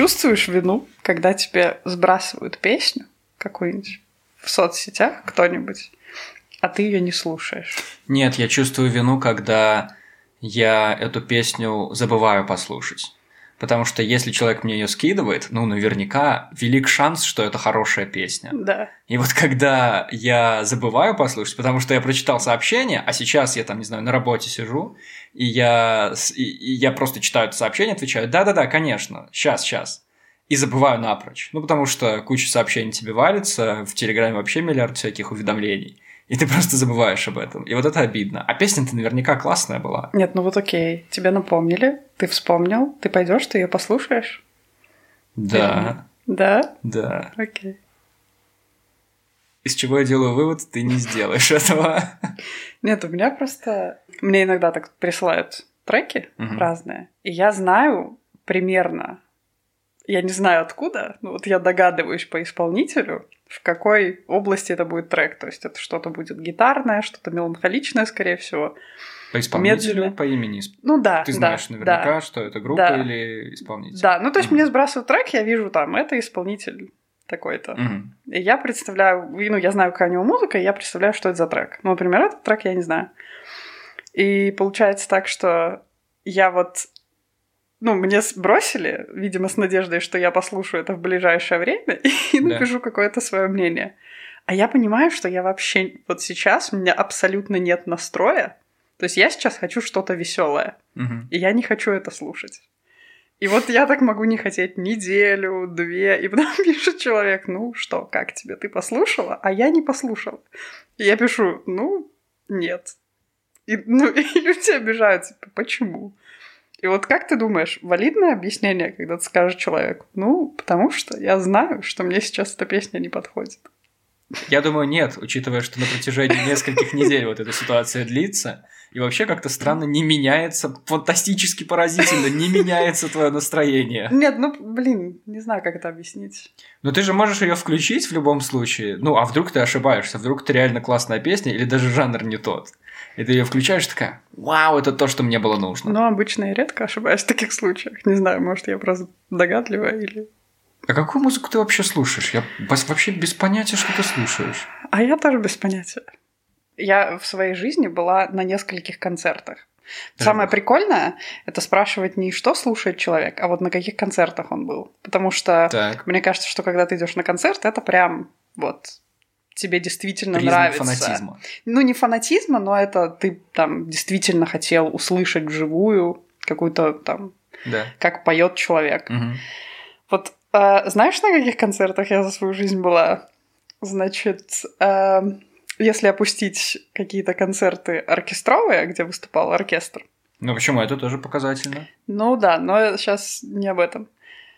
чувствуешь вину, когда тебе сбрасывают песню какую-нибудь в соцсетях кто-нибудь, а ты ее не слушаешь? Нет, я чувствую вину, когда я эту песню забываю послушать. Потому что если человек мне ее скидывает, ну, наверняка велик шанс, что это хорошая песня. Да. И вот когда я забываю послушать, потому что я прочитал сообщение, а сейчас я там, не знаю, на работе сижу, и я, и, и я просто читаю это сообщение, отвечаю, да-да-да, конечно, сейчас, сейчас. И забываю напрочь. Ну, потому что куча сообщений тебе валится, в Телеграме вообще миллиард всяких уведомлений и ты просто забываешь об этом. И вот это обидно. А песня-то наверняка классная была. Нет, ну вот окей, тебе напомнили, ты вспомнил, ты пойдешь, ты ее послушаешь? Да. Или... Да? Да. Окей. Из чего я делаю вывод, ты не сделаешь этого. Нет, у меня просто... Мне иногда так присылают треки угу. разные, и я знаю примерно, я не знаю откуда, но вот я догадываюсь по исполнителю, в какой области это будет трек. То есть это что-то будет гитарное, что-то меланхоличное, скорее всего. По исполнителю, Медленно. по имени. Ну да. Ты знаешь да, наверняка, да, что это группа да. или исполнитель. Да, ну то есть mm-hmm. мне сбрасывают трек, я вижу там, это исполнитель такой-то. Mm-hmm. И я представляю, ну я знаю, какая у него музыка, и я представляю, что это за трек. Ну, например, этот трек я не знаю. И получается так, что я вот ну, мне сбросили, видимо, с надеждой, что я послушаю это в ближайшее время и напишу да. какое-то свое мнение. А я понимаю, что я вообще вот сейчас у меня абсолютно нет настроя. То есть я сейчас хочу что-то веселое, угу. и я не хочу это слушать. И вот я так могу не хотеть неделю, две, и потом пишет человек, ну что, как тебе, ты послушала? А я не послушала. И я пишу, ну, нет. И, ну, и люди обижаются, почему? И вот как ты думаешь, валидное объяснение, когда ты скажешь человеку, ну, потому что я знаю, что мне сейчас эта песня не подходит? Я думаю, нет, учитывая, что на протяжении нескольких недель вот эта ситуация длится, и вообще как-то странно не меняется, фантастически поразительно, не меняется твое настроение. Нет, ну, блин, не знаю, как это объяснить. Но ты же можешь ее включить в любом случае. Ну, а вдруг ты ошибаешься, вдруг это реально классная песня, или даже жанр не тот. И ты ее включаешь, такая, вау, это то, что мне было нужно. Ну, обычно я редко ошибаюсь в таких случаях. Не знаю, может, я просто догадливая или... А какую музыку ты вообще слушаешь? Я вообще без понятия, что ты слушаешь. А я тоже без понятия. Я в своей жизни была на нескольких концертах. Самое прикольное — это спрашивать не что слушает человек, а вот на каких концертах он был. Потому что так. мне кажется, что когда ты идешь на концерт, это прям вот тебе действительно Признак нравится. фанатизма. Ну, не фанатизма, но это ты там действительно хотел услышать вживую какую-то там, да. как поет человек. Угу. Вот э, знаешь, на каких концертах я за свою жизнь была? Значит, э, если опустить какие-то концерты оркестровые, где выступал оркестр. Ну почему? Это тоже показательно. Ну да, но сейчас не об этом.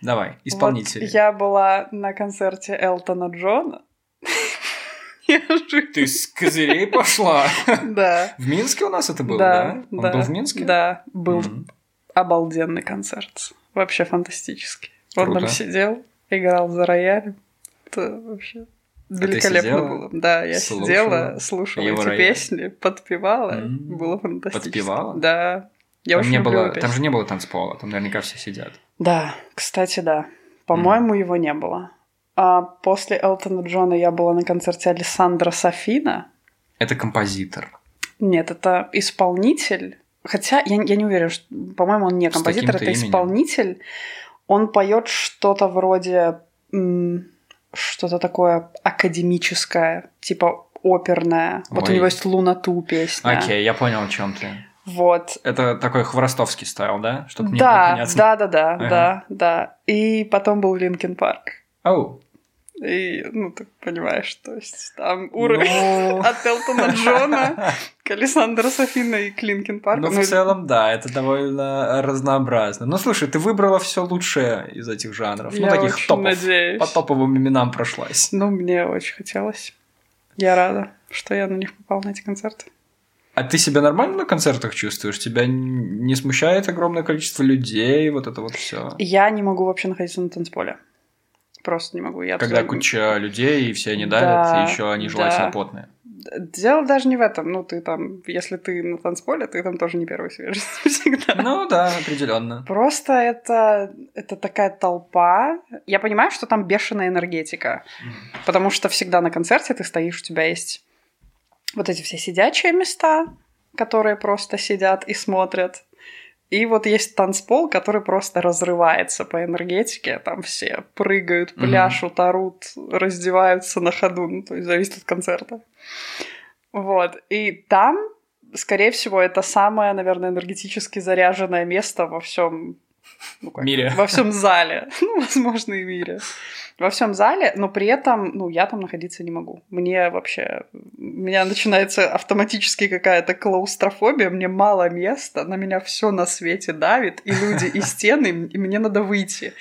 Давай, исполнители. Вот я была на концерте Элтона Джона. Ты с козырей пошла? Да. В Минске у нас это было, да? Он был в Минске? Да, был обалденный концерт. Вообще фантастический. Он там сидел, играл за роялем. Это вообще а великолепно было. Да, я сидела, слушала эти песни, подпевала. Было фантастично. Подпевала? Да. Я там, не было, там же не было танцпола, там наверняка все сидят. Да, кстати, да. По-моему, его не было. А после Элтона Джона я была на концерте Александра Софина. Это композитор. Нет, это исполнитель. Хотя я, я не уверена, что, по-моему, он не композитор, это именем. исполнитель. Он поет что-то вроде что-то такое академическое, типа оперное. Ой. Вот у него есть Лунату песня. Окей, я понял, о чем ты. Вот. Это такой хворостовский style, да? Чтобы да, да, да, да, ага. да, да. И потом был Linkin Park. Оу. И, ну, ты понимаешь, то есть там уровень ну... от Элтона Джона к Алессандро Сафина и к Linkin Park. Ну, в целом, да, это довольно разнообразно. Ну, слушай, ты выбрала все лучшее из этих жанров. Я ну, таких очень топов. Надеюсь. По топовым именам прошлась. Ну, мне очень хотелось. Я рада, что я на них попала на эти концерты. А ты себя нормально на концертах чувствуешь? Тебя не смущает огромное количество людей, вот это вот все? Я не могу вообще находиться на танцполе. Просто не могу. Я Когда абсолютно... куча людей, и все они давят, да, и еще они желательно да, потные. Дело даже не в этом. Ну, ты там, если ты на танцполе, ты там тоже не первый свежесть всегда. Ну да, определенно. Просто это, это такая толпа. Я понимаю, что там бешеная энергетика. Потому что всегда на концерте ты стоишь, у тебя есть вот эти все сидячие места, которые просто сидят и смотрят. И вот есть танцпол, который просто разрывается по энергетике. Там все прыгают, пляшут, mm-hmm. орут, раздеваются на ходу. Ну, то есть зависит от концерта. Вот. И там, скорее всего, это самое, наверное, энергетически заряженное место во всем ну, как, мире. Во всем зале. Ну, возможно, и мире во всем зале, но при этом, ну, я там находиться не могу. Мне вообще, у меня начинается автоматически какая-то клаустрофобия, мне мало места, на меня все на свете давит, и люди, и стены, и мне надо выйти.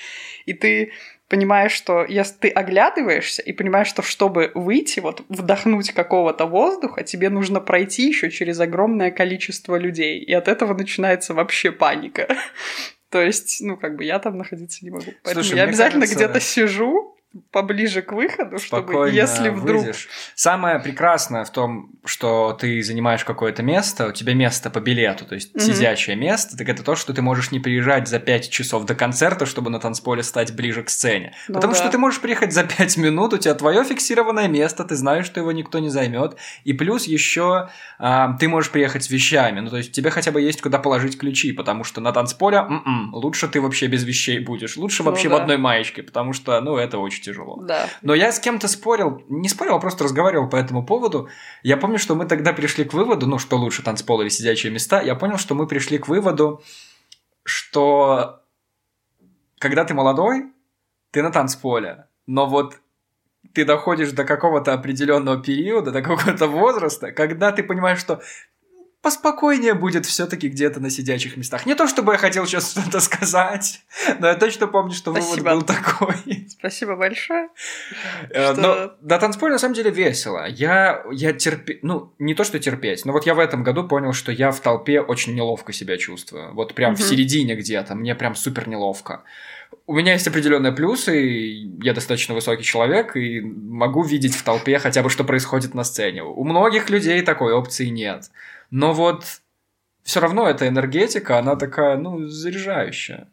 И ты понимаешь, что если ты оглядываешься и понимаешь, что чтобы выйти, вот вдохнуть какого-то воздуха, тебе нужно пройти еще через огромное количество людей. И от этого начинается вообще паника. То есть, ну, как бы я там находиться не могу. Поэтому Слушай, я обязательно где-то сижу, поближе к выходу, чтобы если вдруг... Выйдешь. Самое прекрасное в том, что ты занимаешь какое-то место, у тебя место по билету, то есть mm-hmm. сидячее место, так это то, что ты можешь не приезжать за 5 часов до концерта, чтобы на танцполе стать ближе к сцене. Ну, Потому да. что ты можешь приехать за 5 минут, у тебя твое фиксированное место, ты знаешь, что его никто не займет, и плюс еще а, ты можешь приехать с вещами, ну то есть тебе хотя бы есть куда положить ключи, потому что на танцполе м-м, лучше ты вообще без вещей будешь, лучше ну, вообще да. в одной маечке, потому что, ну, это очень очень тяжело. Да. Но я с кем-то спорил, не спорил, а просто разговаривал по этому поводу. Я помню, что мы тогда пришли к выводу, ну, что лучше, танцпол или сидячие места. Я понял, что мы пришли к выводу, что когда ты молодой, ты на танцполе, но вот ты доходишь до какого-то определенного периода, до какого-то возраста, когда ты понимаешь, что поспокойнее будет все-таки где-то на сидячих местах. Не то, чтобы я хотел сейчас что-то сказать, но я точно помню, что Спасибо. вывод был такой. Спасибо большое. Э, что... Но на танцполе на самом деле весело. Я, я терпи... Ну, не то, что терпеть, но вот я в этом году понял, что я в толпе очень неловко себя чувствую. Вот прям угу. в середине где-то. Мне прям супер неловко. У меня есть определенные плюсы, я достаточно высокий человек, и могу видеть в толпе хотя бы, что происходит на сцене. У многих людей такой опции нет. Но вот все равно эта энергетика, она такая, ну, заряжающая.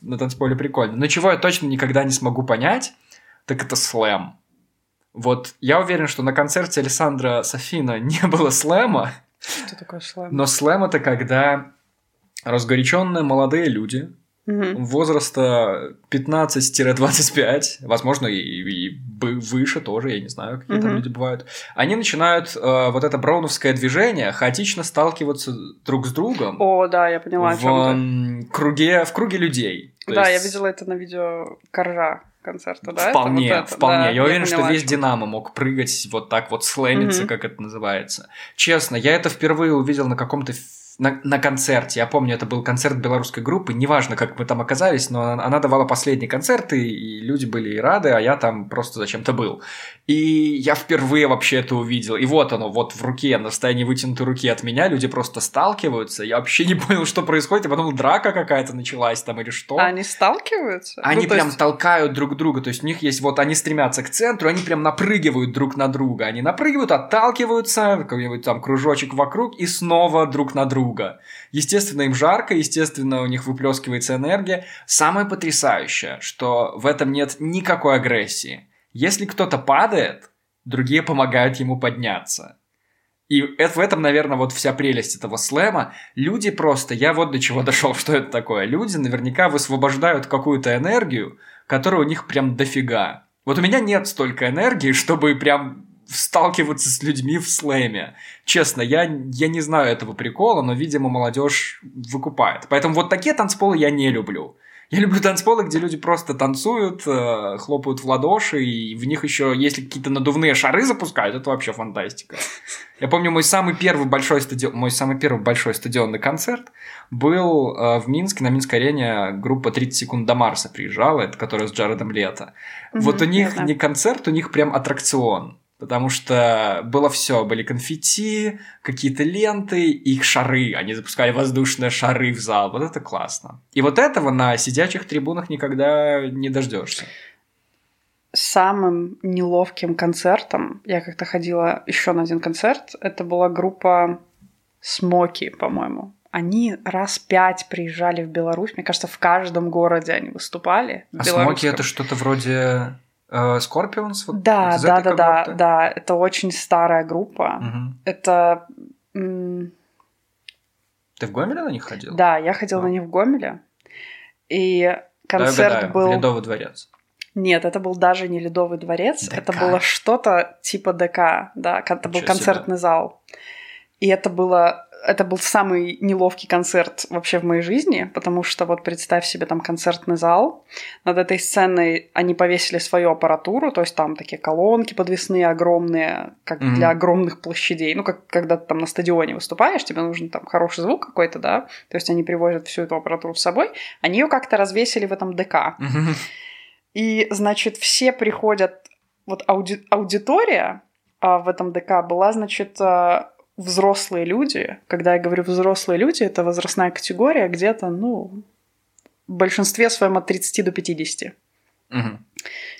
На танцполе прикольно. Но чего я точно никогда не смогу понять, так это слэм. Вот я уверен, что на концерте Александра Софина не было слэма. Что такое слэм? Но слэм это когда разгоряченные молодые люди угу. возраста 15-25, возможно, и, и выше тоже, я не знаю, какие угу. там люди бывают, они начинают э, вот это броуновское движение хаотично сталкиваться друг с другом. О, да, я поняла, в, о круге, в круге людей. То да, есть... я видела это на видео Коржа концерта, да? Вполне, вот это? вполне. Да, я уверен, я что весь Динамо мог прыгать вот так вот, слэмиться, угу. как это называется. Честно, я это впервые увидел на каком-то на, на концерте. Я помню, это был концерт белорусской группы. Неважно, как мы там оказались, но она давала последние концерты, и люди были и рады, а я там просто зачем-то был. И я впервые вообще это увидел. И вот оно, вот в руке, на состоянии вытянутой руки от меня, люди просто сталкиваются. Я вообще не понял, что происходит, и потом драка какая-то началась там или что. Они сталкиваются? Они ну, прям есть... толкают друг друга. То есть у них есть вот, они стремятся к центру, они прям напрыгивают друг на друга. Они напрыгивают, отталкиваются, какой-нибудь там кружочек вокруг, и снова друг на друга друга. Естественно, им жарко, естественно, у них выплескивается энергия. Самое потрясающее, что в этом нет никакой агрессии. Если кто-то падает, другие помогают ему подняться. И это, в этом, наверное, вот вся прелесть этого слэма. Люди просто, я вот до чего дошел, что это такое. Люди наверняка высвобождают какую-то энергию, которая у них прям дофига. Вот у меня нет столько энергии, чтобы прям сталкиваться с людьми в слэме. Честно, я, я не знаю этого прикола, но, видимо, молодежь выкупает. Поэтому вот такие танцполы я не люблю. Я люблю танцполы, где люди просто танцуют, э, хлопают в ладоши, и в них еще, если какие-то надувные шары запускают, это вообще фантастика. Я помню, мой самый первый большой стадион, мой самый первый большой стадионный концерт был э, в Минске, на Минской арене группа 30 секунд до Марса приезжала, это которая с Джаредом Лето. Mm-hmm, вот у них не концерт, у них прям аттракцион. Потому что было все, были конфетти, какие-то ленты, их шары. Они запускали воздушные шары в зал. Вот это классно. И вот этого на сидячих трибунах никогда не дождешься. самым неловким концертом, я как-то ходила еще на один концерт, это была группа Смоки, по-моему. Они раз пять приезжали в Беларусь. Мне кажется, в каждом городе они выступали. А Смоки это что-то вроде Скорпионс? Вот да, вот да, да, да, да. Это очень старая группа. Угу. Это... Ты в Гомеле на них ходил? Да, я ходила а. на них в Гомеле. И концерт да, был... Ледовый дворец. Нет, это был даже не Ледовый дворец, ДК. это было что-то типа ДК, да, это был концертный себе. зал. И это было это был самый неловкий концерт вообще в моей жизни, потому что вот представь себе там концертный зал, над этой сценой они повесили свою аппаратуру, то есть там такие колонки подвесные огромные, как mm-hmm. для огромных площадей, ну как когда ты там на стадионе выступаешь, тебе нужен там хороший звук какой-то, да, то есть они привозят всю эту аппаратуру с собой, они ее как-то развесили в этом ДК. Mm-hmm. И, значит, все приходят, вот ауди- аудитория а, в этом ДК была, значит, а, взрослые люди. Когда я говорю взрослые люди, это возрастная категория где-то, ну, в большинстве своем от 30 до 50. Угу.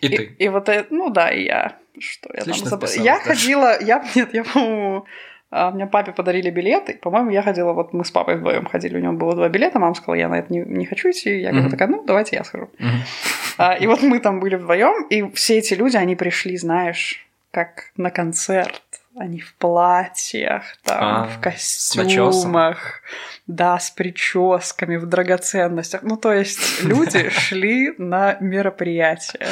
И, и ты. И вот это, ну да, и я. Что я Отлично там забыла? Я да. ходила, я, нет, я, по-моему, а, мне папе подарили билеты. По-моему, я ходила, вот мы с папой вдвоем ходили, у него было два билета, мама сказала, я на это не, не хочу идти. Я mm-hmm. такая, ну, давайте я схожу. Mm-hmm. А, и вот мы там были вдвоем, и все эти люди, они пришли, знаешь, как на концерт. Они в платьях, там, а, в костюмах, да, с прическами, в драгоценностях. Ну, то есть люди шли на мероприятия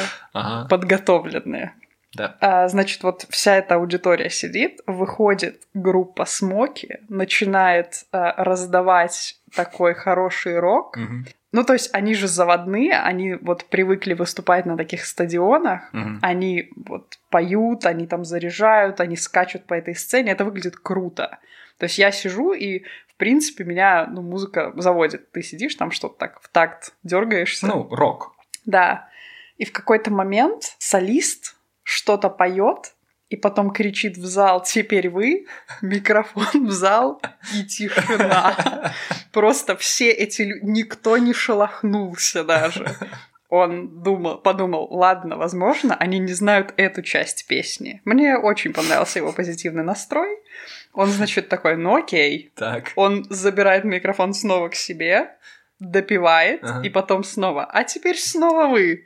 подготовленные. Да. А, значит, вот вся эта аудитория сидит, выходит группа Смоки, начинает а, раздавать такой хороший рок. Угу. Ну, то есть они же заводные, они вот привыкли выступать на таких стадионах, угу. они вот поют, они там заряжают, они скачут по этой сцене, это выглядит круто. То есть я сижу и, в принципе, меня, ну, музыка заводит. Ты сидишь там что-то так в такт дергаешься. Ну, рок. Да. И в какой-то момент солист что-то поет, и потом кричит в зал «Теперь вы!», микрофон в зал и тишина. Просто все эти люди, никто не шелохнулся даже. Он думал, подумал, ладно, возможно, они не знают эту часть песни. Мне очень понравился его позитивный настрой. Он, значит, такой, ну окей. Так. Он забирает микрофон снова к себе, допивает, ага. и потом снова, а теперь снова вы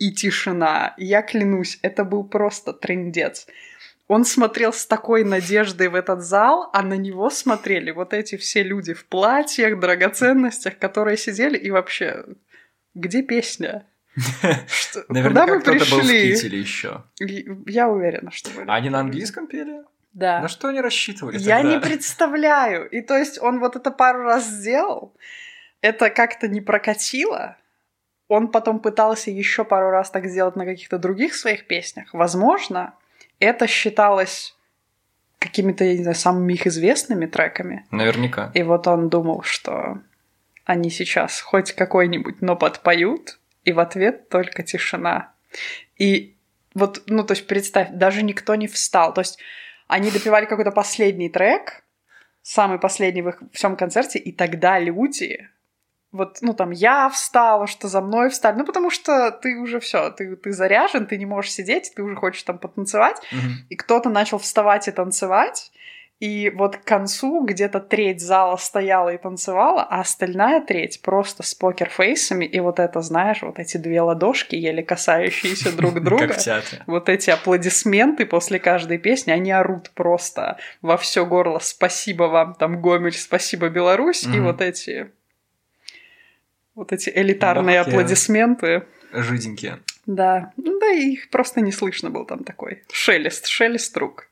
и тишина. Я клянусь, это был просто трендец. Он смотрел с такой надеждой в этот зал, а на него смотрели вот эти все люди в платьях, драгоценностях, которые сидели и вообще... Где песня? Что, Наверняка куда мы пришли? был в еще. Я уверена, что были. Они на английском пели? Да. На что они рассчитывали Я тогда? не представляю. И то есть он вот это пару раз сделал, это как-то не прокатило, он потом пытался еще пару раз так сделать на каких-то других своих песнях. Возможно, это считалось какими-то, я не знаю, самыми их известными треками. Наверняка. И вот он думал, что они сейчас хоть какой-нибудь, но подпоют, и в ответ только тишина. И вот, ну, то есть представь, даже никто не встал. То есть они допивали какой-то последний трек, самый последний в их всем концерте, и тогда люди вот, ну, там, я встала, что за мной встали. Ну, потому что ты уже все, ты, ты заряжен, ты не можешь сидеть, ты уже хочешь там потанцевать. Mm-hmm. И кто-то начал вставать и танцевать. И вот к концу где-то треть зала стояла и танцевала, а остальная треть просто с покерфейсами. И вот это, знаешь, вот эти две ладошки, еле касающиеся друг друга. Вот эти аплодисменты после каждой песни, они орут просто во все горло «Спасибо вам, там, Гомель, спасибо, Беларусь». И вот эти вот эти элитарные Легкие, аплодисменты. Жиденькие. Да. Да, и их просто не слышно был там такой. Шелест, шелест рук.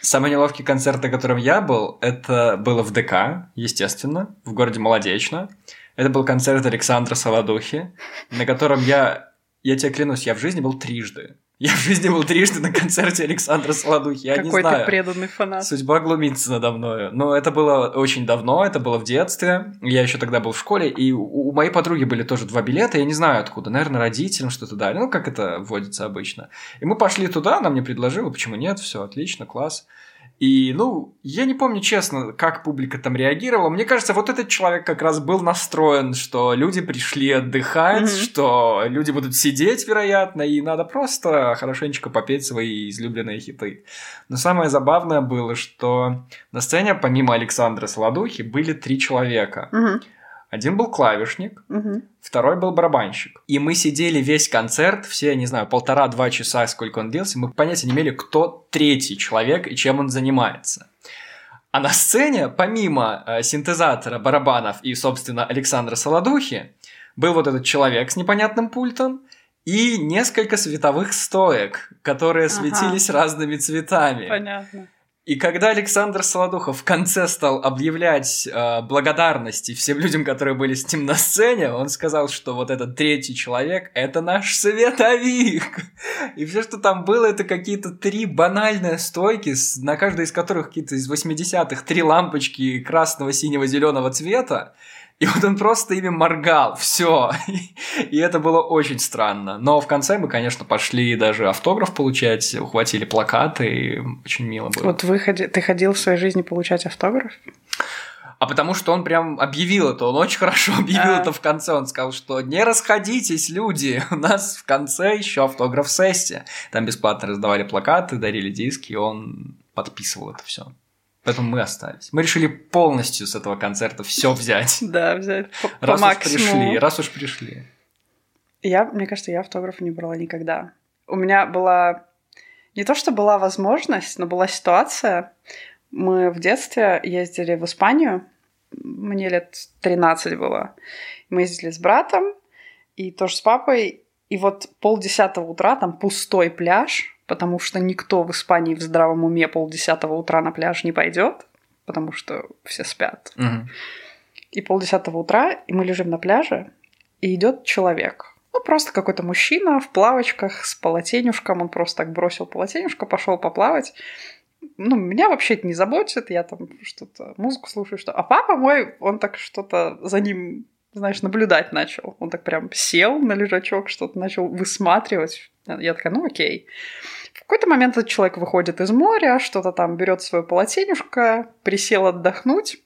Самый неловкий концерт, на котором я был, это было в ДК, естественно, в городе Молодечно. Это был концерт Александра Солодухи, на котором я, я тебе клянусь, я в жизни был трижды. Я в жизни был трижды на концерте Александра Солодухи. Я Какой не знаю. ты преданный фанат. Судьба глумится надо мною. Но это было очень давно, это было в детстве. Я еще тогда был в школе, и у моей подруги были тоже два билета. Я не знаю откуда. Наверное, родителям что-то дали. Ну, как это вводится обычно. И мы пошли туда, она мне предложила, почему нет, все отлично, класс. И, ну, я не помню честно, как публика там реагировала. Мне кажется, вот этот человек как раз был настроен, что люди пришли отдыхать, mm-hmm. что люди будут сидеть, вероятно, и надо просто хорошенечко попеть свои излюбленные хиты. Но самое забавное было, что на сцене, помимо Александра Солодухи, были три человека. Mm-hmm. Один был клавишник, угу. второй был барабанщик. И мы сидели весь концерт, все, не знаю, полтора-два часа, сколько он длился, мы понятия не имели, кто третий человек и чем он занимается. А на сцене, помимо э, синтезатора, барабанов и, собственно, Александра Солодухи, был вот этот человек с непонятным пультом и несколько световых стоек, которые ага. светились разными цветами. Понятно. И когда Александр Солодухов в конце стал объявлять э, благодарности всем людям, которые были с ним на сцене, он сказал, что вот этот третий человек — это наш световик. И все, что там было, это какие-то три банальные стойки, на каждой из которых какие-то из 80-х три лампочки красного, синего, зеленого цвета. И вот он просто ими моргал, все. И это было очень странно. Но в конце мы, конечно, пошли даже автограф получать, ухватили плакаты, и очень мило было. Вот вы ходи... ты ходил в своей жизни получать автограф? А потому что он прям объявил это, он очень хорошо объявил а. это в конце. Он сказал, что не расходитесь, люди, у нас в конце еще автограф-сессия. Там бесплатно раздавали плакаты, дарили диски, и он подписывал это все. Поэтому мы остались. Мы решили полностью с этого концерта все взять. Да, взять по, раз по уж пришли, раз уж пришли. Я, мне кажется, я автографы не брала никогда. У меня была не то, что была возможность, но была ситуация. Мы в детстве ездили в Испанию. Мне лет 13 было. Мы ездили с братом и тоже с папой. И вот полдесятого утра там пустой пляж, потому что никто в Испании в здравом уме полдесятого утра на пляж не пойдет, потому что все спят. Угу. И полдесятого утра, и мы лежим на пляже, и идет человек. Ну, просто какой-то мужчина в плавочках с полотенюшком. Он просто так бросил полотенюшко, пошел поплавать. Ну, меня вообще это не заботит, я там что-то, музыку слушаю, что... А папа мой, он так что-то за ним, знаешь, наблюдать начал. Он так прям сел на лежачок, что-то начал высматривать. Я такая, ну окей. В какой-то момент этот человек выходит из моря, что-то там берет свое полотенюшко, присел отдохнуть,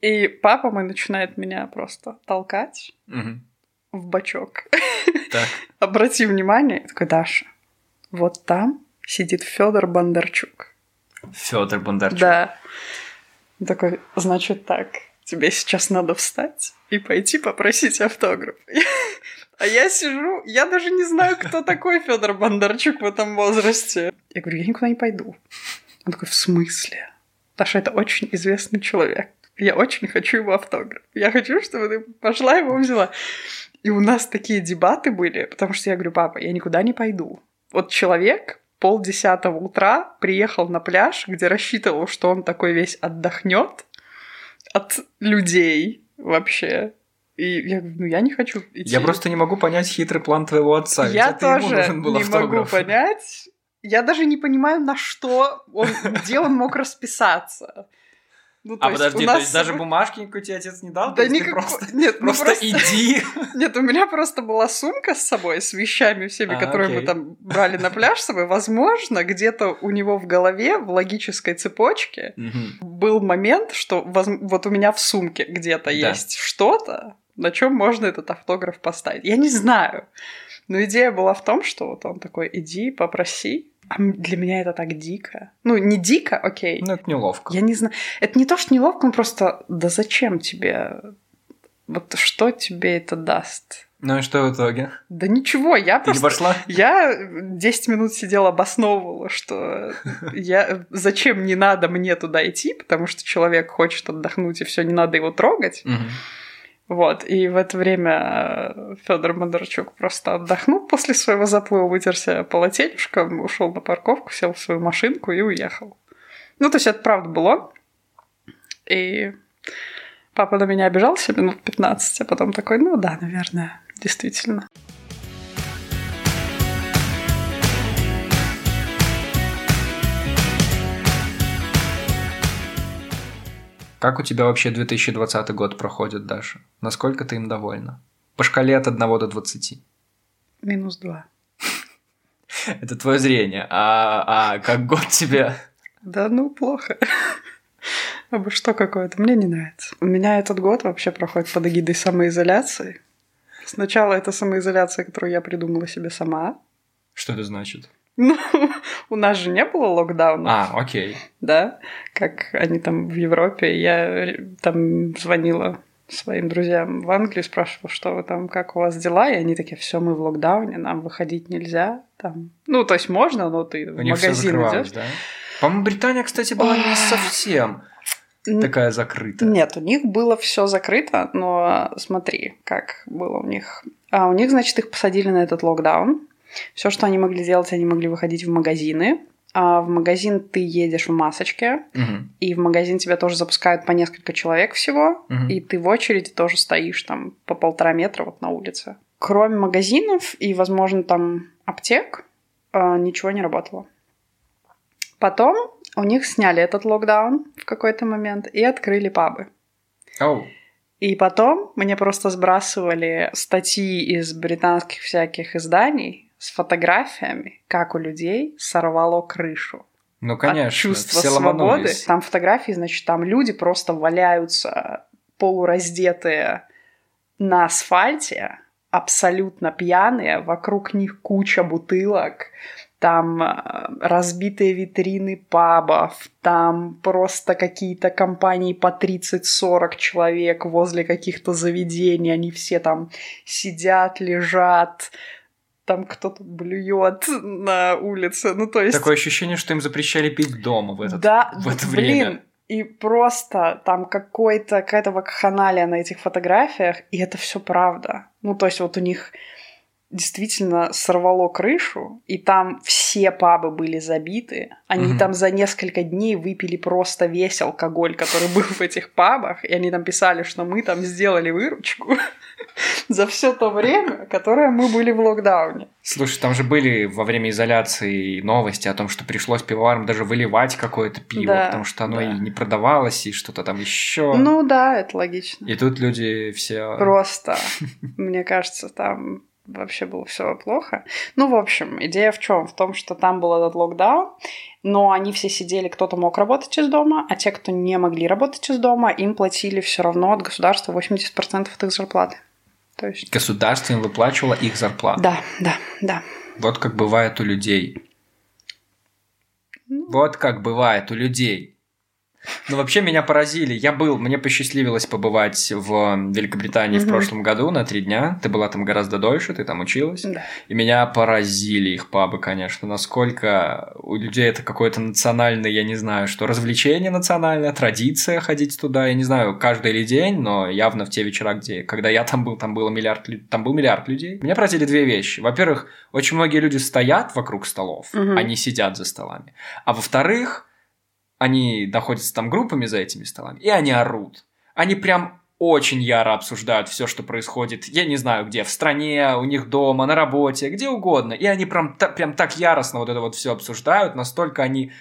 и папа мой начинает меня просто толкать угу. в бачок. Так. Обрати внимание, я такой, Даша, вот там сидит Федор Бондарчук. Федор Бондарчук. Да. Он такой, значит так, тебе сейчас надо встать и пойти попросить автограф. А я сижу, я даже не знаю, кто такой Федор Бондарчук в этом возрасте. Я говорю, я никуда не пойду. Он такой, в смысле? Таша, это очень известный человек. Я очень хочу его автограф. Я хочу, чтобы ты пошла его взяла. И у нас такие дебаты были, потому что я говорю, папа, я никуда не пойду. Вот человек полдесятого утра приехал на пляж, где рассчитывал, что он такой весь отдохнет от людей вообще. И я говорю, ну я не хочу идти. Я просто не могу понять хитрый план твоего отца. Я тоже не могу понять. Я даже не понимаю, на что он, где он мог расписаться. Ну, а подожди, нас... то есть даже бумажки никакой тебе отец не дал? Да никакой... Просто... Нет, ну просто, просто иди. Нет, у меня просто была сумка с собой, с вещами всеми, а, которые окей. мы там брали на пляж с собой. Возможно, где-то у него в голове, в логической цепочке, был момент, что вот у меня в сумке где-то есть что-то, на чем можно этот автограф поставить. Я не знаю. Но идея была в том, что вот он такой, иди, попроси. А для меня это так дико. Ну, не дико, окей. Ну, это неловко. Я не знаю. Это не то, что неловко, но просто, да зачем тебе? Вот что тебе это даст? Ну и что в итоге? Да ничего, я Ты просто... пошла? Я 10 минут сидела, обосновывала, что я... зачем не надо мне туда идти, потому что человек хочет отдохнуть, и все, не надо его трогать. Угу. Вот, и в это время э, Федор Бондарчук просто отдохнул после своего заплыва, вытерся полотенечком, ушел на парковку, сел в свою машинку и уехал. Ну, то есть это правда было. И папа на меня обижался минут 15, а потом такой, ну да, наверное, действительно. Как у тебя вообще 2020 год проходит, Даша? Насколько ты им довольна? По шкале от 1 до 20. Минус 2. Это твое зрение. А, а как год тебе? Да ну, плохо. А бы что какое-то, мне не нравится. У меня этот год вообще проходит под эгидой самоизоляции. Сначала это самоизоляция, которую я придумала себе сама. Что это значит? Ну, у нас же не было локдауна. А, окей. Да, как они там в Европе. Я там звонила своим друзьям в Англии, спрашивала, что вы там, как у вас дела, и они такие, все, мы в локдауне, нам выходить нельзя. Там. Ну, то есть можно, но ты У в магазин идешь. да? По-моему, Британия, кстати, была не совсем такая закрытая. Нет, у них было все закрыто, но смотри, как было у них. А у них, значит, их посадили на этот локдаун. Все, что они могли делать, они могли выходить в магазины. А в магазин ты едешь в масочке, Мгм, и в магазин тебя тоже запускают по несколько человек всего, мгм. и ты в очереди тоже стоишь там по полтора метра вот на улице. Кроме магазинов и, возможно, там аптек, а, ничего не работало. Потом у них сняли этот локдаун в какой-то момент и открыли пабы. Оу. И потом мне просто сбрасывали статьи из британских всяких изданий с фотографиями, как у людей сорвало крышу. Ну, конечно, От чувства все свободы. ломанулись. Там фотографии, значит, там люди просто валяются полураздетые на асфальте, абсолютно пьяные, вокруг них куча бутылок, там э, разбитые витрины пабов, там просто какие-то компании по 30-40 человек возле каких-то заведений, они все там сидят, лежат, там кто-то блюет на улице, ну то есть... Такое ощущение, что им запрещали пить дома в, этот, да, в это блин, время. и просто там какой-то, какая-то вакханалия на этих фотографиях, и это все правда. Ну, то есть вот у них действительно сорвало крышу, и там все пабы были забиты. Они Мгм. там за несколько дней выпили просто весь алкоголь, который был в этих пабах, и они там писали, что мы там сделали выручку за все то время, которое мы были в локдауне. Слушай, там же были во время изоляции новости о том, что пришлось пивоварам даже выливать какое-то пиво, Да, потому что оно да. и не продавалось, и что-то там еще. Ну да, это логично. И тут люди все... Просто, мне кажется, там вообще было все плохо. Ну, в общем, идея в чем? В том, что там был этот локдаун, но они все сидели, кто-то мог работать из дома, а те, кто не могли работать из дома, им платили все равно от государства 80% от их зарплаты. То есть... Государство им выплачивало их зарплату. Да, да, да. Вот как бывает у людей. Ну, Вот как бывает у людей. Ну, вообще меня поразили. Я был, мне посчастливилось побывать в Великобритании в Мгм. прошлом году на три дня. Ты была там гораздо дольше, ты там училась. Да. И меня поразили их пабы, конечно. Насколько у людей это какое-то национальное, я не знаю, что развлечение национальное, традиция ходить туда. Я не знаю, каждый ли день, но явно в те вечера, где, когда я там был, там было миллиард, там был миллиард людей. Меня поразили две вещи. Во-первых, очень многие люди стоят вокруг столов, Мгм. они сидят за столами. А во-вторых, они находятся там группами за этими столами, и они орут. Они прям очень яро обсуждают все, что происходит, я не знаю где, в стране, у них дома, на работе, где угодно. И они прям, та- прям так яростно вот это вот все обсуждают, настолько они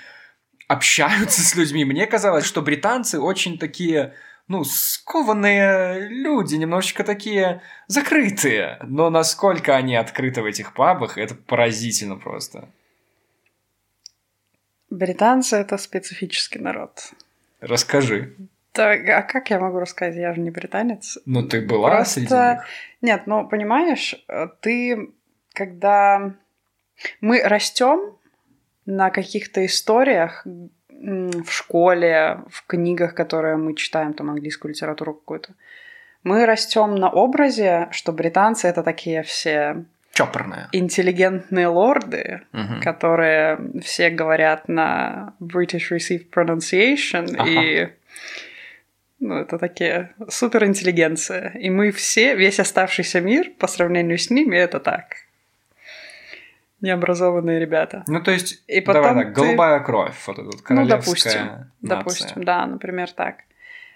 общаются с людьми. Мне казалось, что британцы очень такие, ну, скованные люди, немножечко такие закрытые. Но насколько они открыты в этих пабах, это поразительно просто. Британцы — это специфический народ. Расскажи. Так, а как я могу рассказать? Я же не британец. Ну, ты была Просто- среди них? Нет, ну понимаешь, ты когда мы растем на каких-то историях в школе, в книгах, которые мы читаем, там английскую литературу какую-то, мы растем на образе, что британцы это такие все Чопорная. интеллигентные лорды, Мгм. которые все говорят на British Received Pronunciation, Ага. и ну, это такие суперинтеллигенция. И мы все, весь оставшийся мир, по сравнению с ними, это так. Необразованные ребята. Ну, то есть, И давай потом так, ты- голубая кровь, вот эта Ну, королевская допустим. нация. Допустим, да, например, так.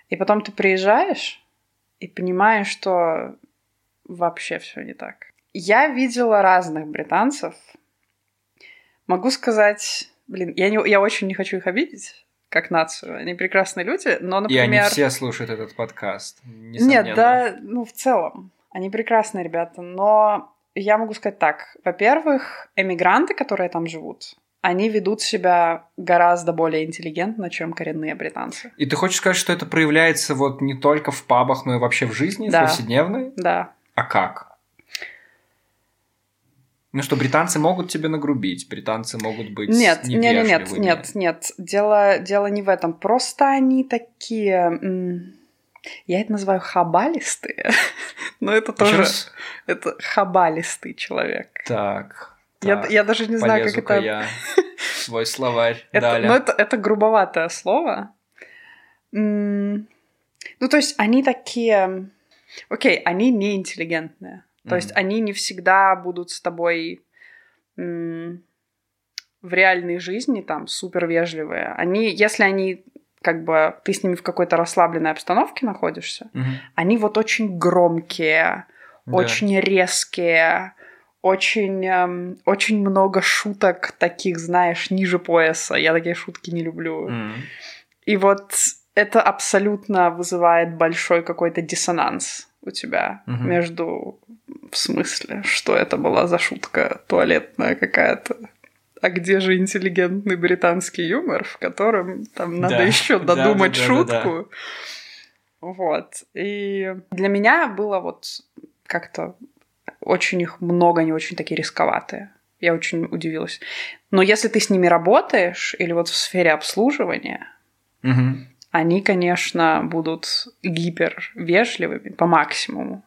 И потом ты приезжаешь и понимаешь, что вообще все не так. Я видела разных британцев. Могу сказать, блин, я, не, я очень не хочу их обидеть, как нацию. Они прекрасные люди, но, И например... они все слушают этот подкаст. Нет, несомненно. да, ну, в целом. Они прекрасные ребята, но я могу сказать так. Во-первых, эмигранты, которые там живут, они ведут себя гораздо более интеллигентно, чем коренные британцы. И ты хочешь сказать, что это проявляется вот не только в пабах, но и вообще в жизни, Да. в повседневной? Да. А как? Ну что, британцы могут тебе нагрубить, британцы могут быть Нет, нет, нет, нет, нет, нет. Дело, дело не в этом. Просто они такие. Я это называю хабалистые. Но это тоже. раз? Это хабалистый человек. Так. Я, так, я даже не знаю, как это. я свой словарь. это ну, это, это грубоватое слово. Ну, то есть они такие... Окей, они не интеллигентные. То есть они не всегда будут с тобой м, в реальной жизни там супер вежливые. Они, если они как бы ты с ними в какой-то расслабленной обстановке находишься, Мгм. они вот очень громкие, Да. очень резкие, очень, эм, очень много шуток таких, знаешь, ниже пояса. Я такие шутки не люблю. Мгм. И вот это абсолютно вызывает большой какой-то диссонанс у тебя Мгм. между в смысле, что это была за шутка туалетная какая-то. А где же интеллигентный британский юмор, в котором там надо Да, еще додумать да, да, шутку? Вот. И для меня было вот как-то очень их много, они очень такие рисковатые. Я очень удивилась. Но если ты с ними работаешь, или вот в сфере обслуживания, Мгм. они, конечно, будут гипер вежливыми по максимуму.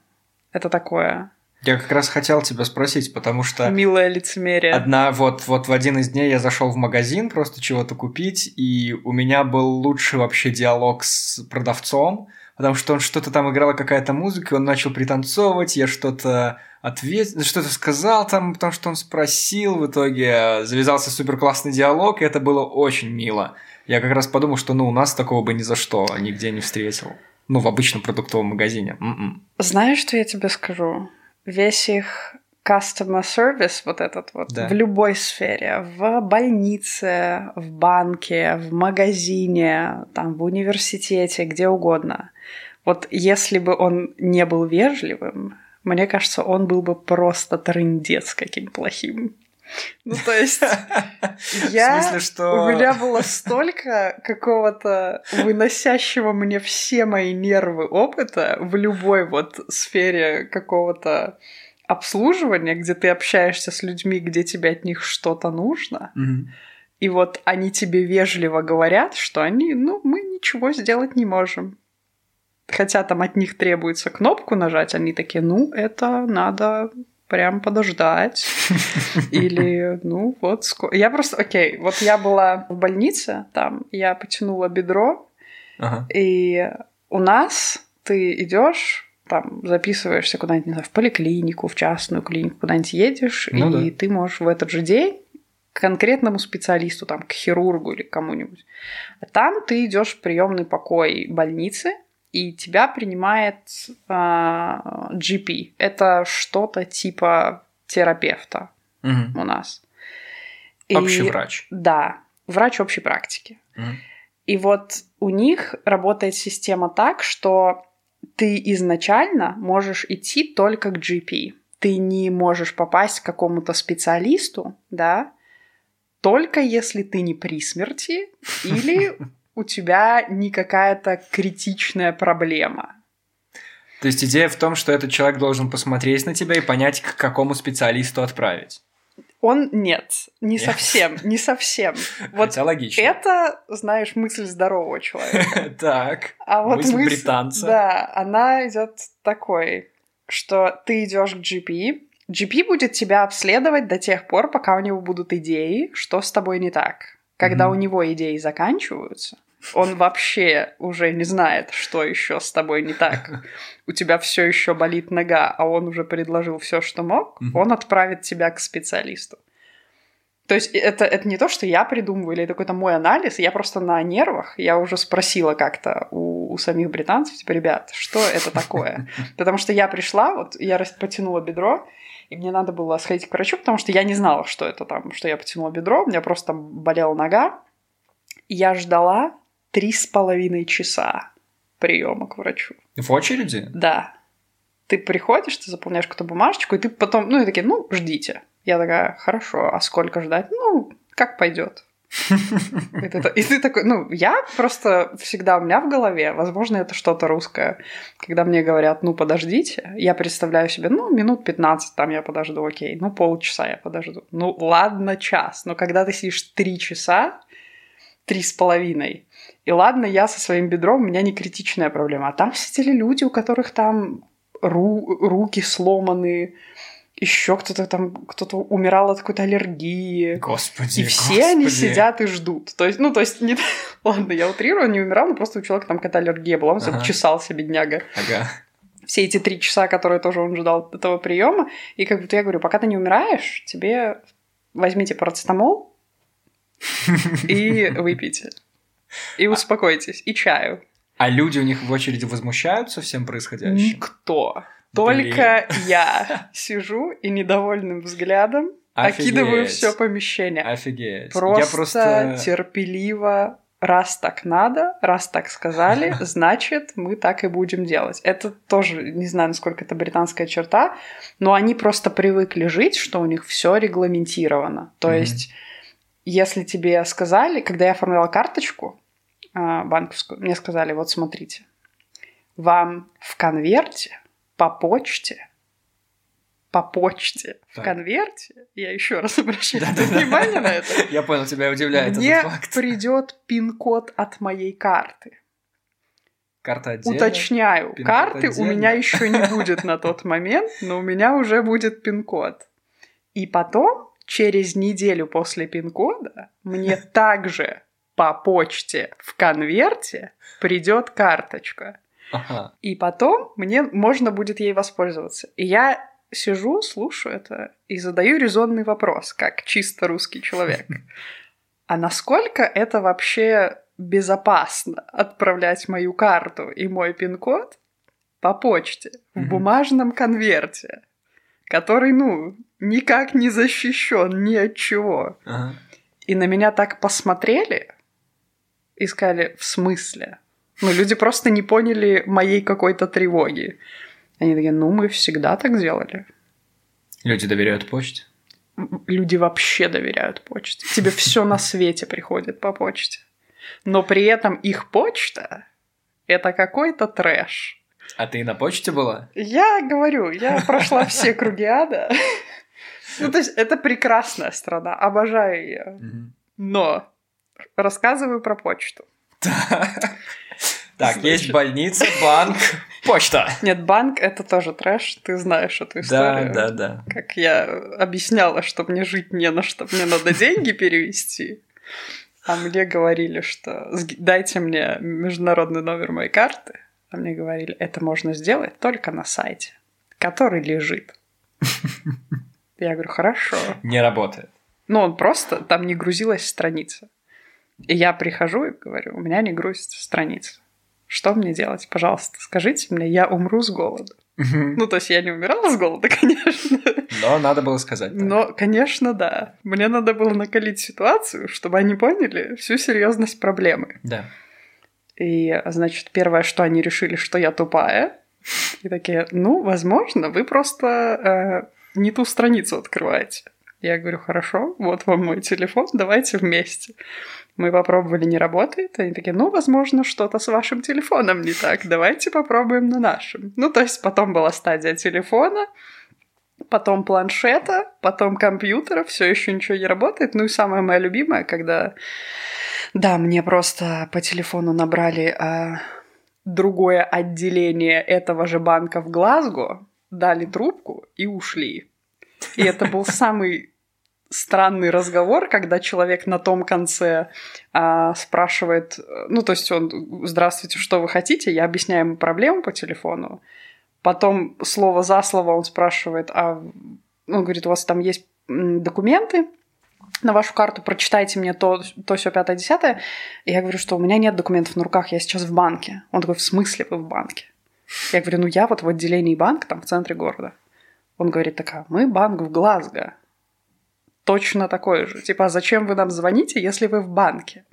Это такое Я как раз хотел тебя спросить, потому что милое лицемерие. Одна вот, вот в один из дней я зашел в магазин просто чего-то купить, и у меня был лучший вообще диалог с продавцом, потому что он что-то там играла какая-то музыка, он начал пританцовывать, я что-то ответил, что-то сказал там, потому что он спросил, в итоге завязался супер классный диалог, и это было очень мило. Я как раз подумал, что ну у нас такого бы ни за что нигде не встретил. Ну, в обычном продуктовом магазине. М-м. Знаешь, что я тебе скажу? Весь их customer service, вот этот вот, Да. в любой сфере, в больнице, в банке, в магазине, там, в университете, где угодно. Вот если бы он не был вежливым, мне кажется, он был бы просто трындец каким плохим. Ну, то есть, я... В смысле, что... У меня было столько какого-то выносящего мне все мои нервы опыта в любой вот сфере какого-то обслуживания, где ты общаешься с людьми, где тебе от них что-то нужно, и вот они тебе вежливо говорят, что они, ну, мы ничего сделать не можем. Хотя там от них требуется кнопку нажать, они такие, ну, это надо прям подождать. Или, ну, вот... Я просто, окей, вот я была в больнице, там, я потянула бедро, Ага. и у нас ты идешь, там записываешься куда-нибудь, не знаю, в поликлинику, в частную клинику, куда-нибудь едешь, Ну и да. ты можешь в этот же день к конкретному специалисту, там, к хирургу или кому-нибудь. А там ты идешь в приемный покой больницы, и тебя принимает а, GP. Это что-то типа терапевта Мгм. у нас. Общий И- врач. Да, врач общей практики. Мгм. И вот у них работает система так, что ты изначально можешь идти только к GP. Ты не можешь попасть к какому-то специалисту, да, только если ты не при смерти или у тебя не какая-то критичная проблема. То есть идея в том, что этот человек должен посмотреть на тебя и понять, к какому специалисту отправить. Он нет, не Нет. совсем, не совсем. Вот Хотя логично. это, знаешь, мысль здорового человека. Так. А вот Мысль мысль, британца. Да, она идет такой, что ты идешь к GP, GP будет тебя обследовать до тех пор, пока у него будут идеи, что с тобой не так. Когда у него идеи заканчиваются, он вообще уже не знает, что еще с тобой не так. У тебя все еще болит нога, а он уже предложил все, что мог, он отправит тебя к специалисту. То есть это, это не то, что я придумываю, или это какой-то мой анализ, я просто на нервах, я уже спросила как-то у, у самих британцев, типа, ребят, что это такое? Потому что я пришла, вот я потянула бедро, и мне надо было сходить к врачу, потому что я не знала, что это там, что я потянула бедро, у меня просто болела нога. Я ждала три с половиной часа приема к врачу. В очереди? Да. Ты приходишь, ты заполняешь какую-то бумажечку, и ты потом, ну, и такие, ну, ждите. Я такая, хорошо, а сколько ждать? Ну, как пойдет. И ты, и ты такой, ну, я просто всегда у меня в голове, возможно, это что-то русское, когда мне говорят, ну, подождите, я представляю себе, ну, минут 15 там я подожду, окей, ну, полчаса я подожду, ну, ладно, час, но когда ты сидишь три часа, три с половиной, и ладно, я со своим бедром, у меня не критичная проблема, а там сидели люди, у которых там ру- руки сломаны, еще кто-то там, кто-то умирал от какой-то аллергии. Господи, И все господи. они сидят и ждут. То есть, ну, то есть, не... ладно, я утрирую, не умирал, но просто у человека там какая-то аллергия была, он Ага. ага. чесался, бедняга. Ага. Все эти три часа, которые тоже он ждал этого приема. И как будто я говорю, пока ты не умираешь, тебе возьмите парацетамол и выпейте. И успокойтесь. И чаю. А люди у них в очереди возмущаются всем происходящим? Никто. Только я сижу и недовольным взглядом окидываю Офигеть. все помещение. Офигеть. Просто, Я просто... терпеливо, раз так надо, раз так сказали, значит, мы так и будем делать. Это тоже, не знаю, насколько это британская черта, но они просто привыкли жить, что у них все регламентировано. То Мгм. есть, если тебе сказали, когда я оформляла карточку а, банковскую, мне сказали, вот смотрите, вам в конверте по почте по почте в Так. конверте, я еще раз обращаю Да-да-да. внимание на это, Я понял, тебя удивляет мне этот факт. придет пин-код от моей карты. Карта отдельно. Уточняю, карты у отдельно? меня еще не будет на тот момент, но у меня уже будет пин-код. И потом, через неделю после пин-кода, мне также по почте в конверте придет карточка. Ага. И потом мне можно будет ей воспользоваться. И я сижу, слушаю это и задаю резонный вопрос, как чисто русский человек. А насколько это вообще безопасно отправлять мою карту и мой пин-код по почте в бумажном конверте, который, ну, никак не защищен ни от чего. Ага. И на меня так посмотрели и сказали, в смысле? Ну, люди просто не поняли моей какой-то тревоги. Они такие, ну, мы всегда так делали. Люди доверяют почте. Люди вообще доверяют почте. Тебе все на свете приходит по почте. Но при этом их почта — это какой-то трэш. А ты на почте была? Я говорю, я прошла все круги ада. Ну, то есть, это прекрасная страна, обожаю ее. Но рассказываю про почту. Так, есть больница, банк, почта. Нет, банк это тоже трэш, ты знаешь эту Да, историю. да, да. Как я объясняла, что мне жить не на что, мне надо деньги перевести. А мне говорили, что «Сги- дайте мне международный номер моей карты. А мне говорили, это можно сделать только на сайте, который лежит. Я говорю, хорошо. Не работает. Ну, он просто, там не грузилась страница. И я прихожу и говорю, у меня не грузится страница. Что мне делать? Пожалуйста, скажите мне, я умру с голоду. Мгм. Ну, то есть я не умирала с голода, конечно. Но надо было сказать. Но, конечно, да. Мне надо было накалить ситуацию, чтобы они поняли всю серьезность проблемы. Да. И, значит, первое, что они решили, что я тупая. И такие, ну, возможно, вы просто э, не ту страницу открываете. Я говорю, хорошо, вот вам мой телефон, давайте вместе. Мы попробовали, не работает. Они такие, ну, возможно, что-то с вашим телефоном не так. Давайте попробуем на нашем. Ну, то есть потом была стадия телефона, потом планшета, потом компьютера, все еще ничего не работает. Ну и самое мое любимое, когда, да, мне просто по телефону набрали а, другое отделение этого же банка в Глазго, дали трубку и ушли. И это был самый странный разговор, когда человек на том конце а, спрашивает, ну, то есть он, здравствуйте, что вы хотите? Я объясняю ему проблему по телефону. Потом слово за слово он спрашивает, а он говорит, у вас там есть документы на вашу карту, прочитайте мне то, то все пятое, десятое. И я говорю, что у меня нет документов на руках, я сейчас в банке. Он такой, в смысле вы в банке? Я говорю, ну я вот в отделении банка, там в центре города. Он говорит, такая, мы банк в Глазго. Точно такой же. Типа, а зачем вы нам звоните, если вы в банке?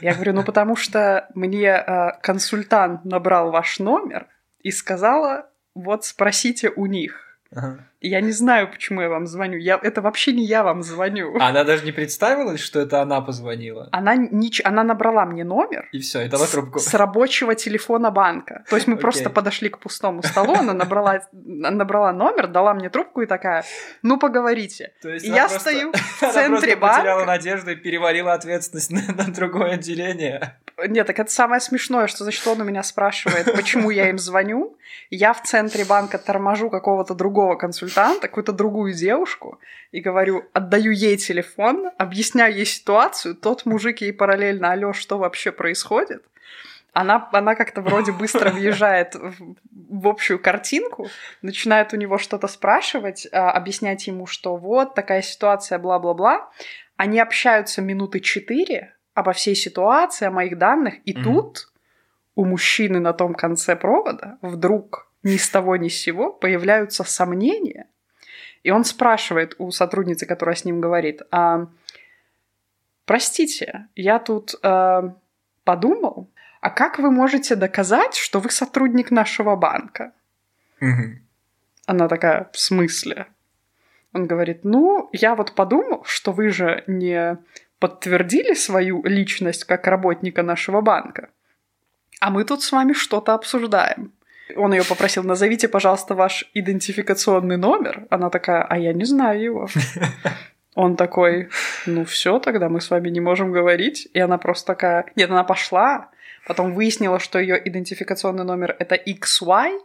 Я говорю, ну потому что мне э, консультант набрал ваш номер и сказала, вот спросите у них. Ага. Я не знаю, почему я вам звоню. Я... Это вообще не я вам звоню. Она даже не представилась, что это она позвонила. Она, нич... она набрала мне номер. И все, и дала трубку. С, с рабочего телефона банка. То есть мы Окей. просто подошли к пустому столу, она набрала, набрала номер, дала мне трубку и такая, ну поговорите. То есть И она я просто- стою в Она центре потеряла банка. надежду и перевалила ответственность на, на другое отделение. Нет, так это самое смешное, что значит он у меня спрашивает, почему я им звоню. Я в центре банка торможу какого-то другого консультанта, какую-то другую девушку, и говорю, отдаю ей телефон, объясняю ей ситуацию, тот мужик ей параллельно, алло, что вообще происходит? Она, она как-то вроде быстро въезжает в, в общую картинку, начинает у него что-то спрашивать, а, объяснять ему, что вот такая ситуация, бла-бла-бла. Они общаются минуты четыре обо всей ситуации, о моих данных, и Мгм. тут у мужчины на том конце провода вдруг ни с того ни с сего появляются сомнения, и он спрашивает у сотрудницы, которая с ним говорит, «А, простите, я тут э, подумал, а как вы можете доказать, что вы сотрудник нашего банка? Мгм. Она такая, в смысле? Он говорит, ну, я вот подумал, что вы же не подтвердили свою личность как работника нашего банка, а мы тут с вами что-то обсуждаем. Он ее попросил, назовите, пожалуйста, ваш идентификационный номер. Она такая, а я не знаю его. Он такой, ну все, тогда мы с вами не можем говорить. И она просто такая, нет, она пошла, потом выяснила, что ее идентификационный номер это XY.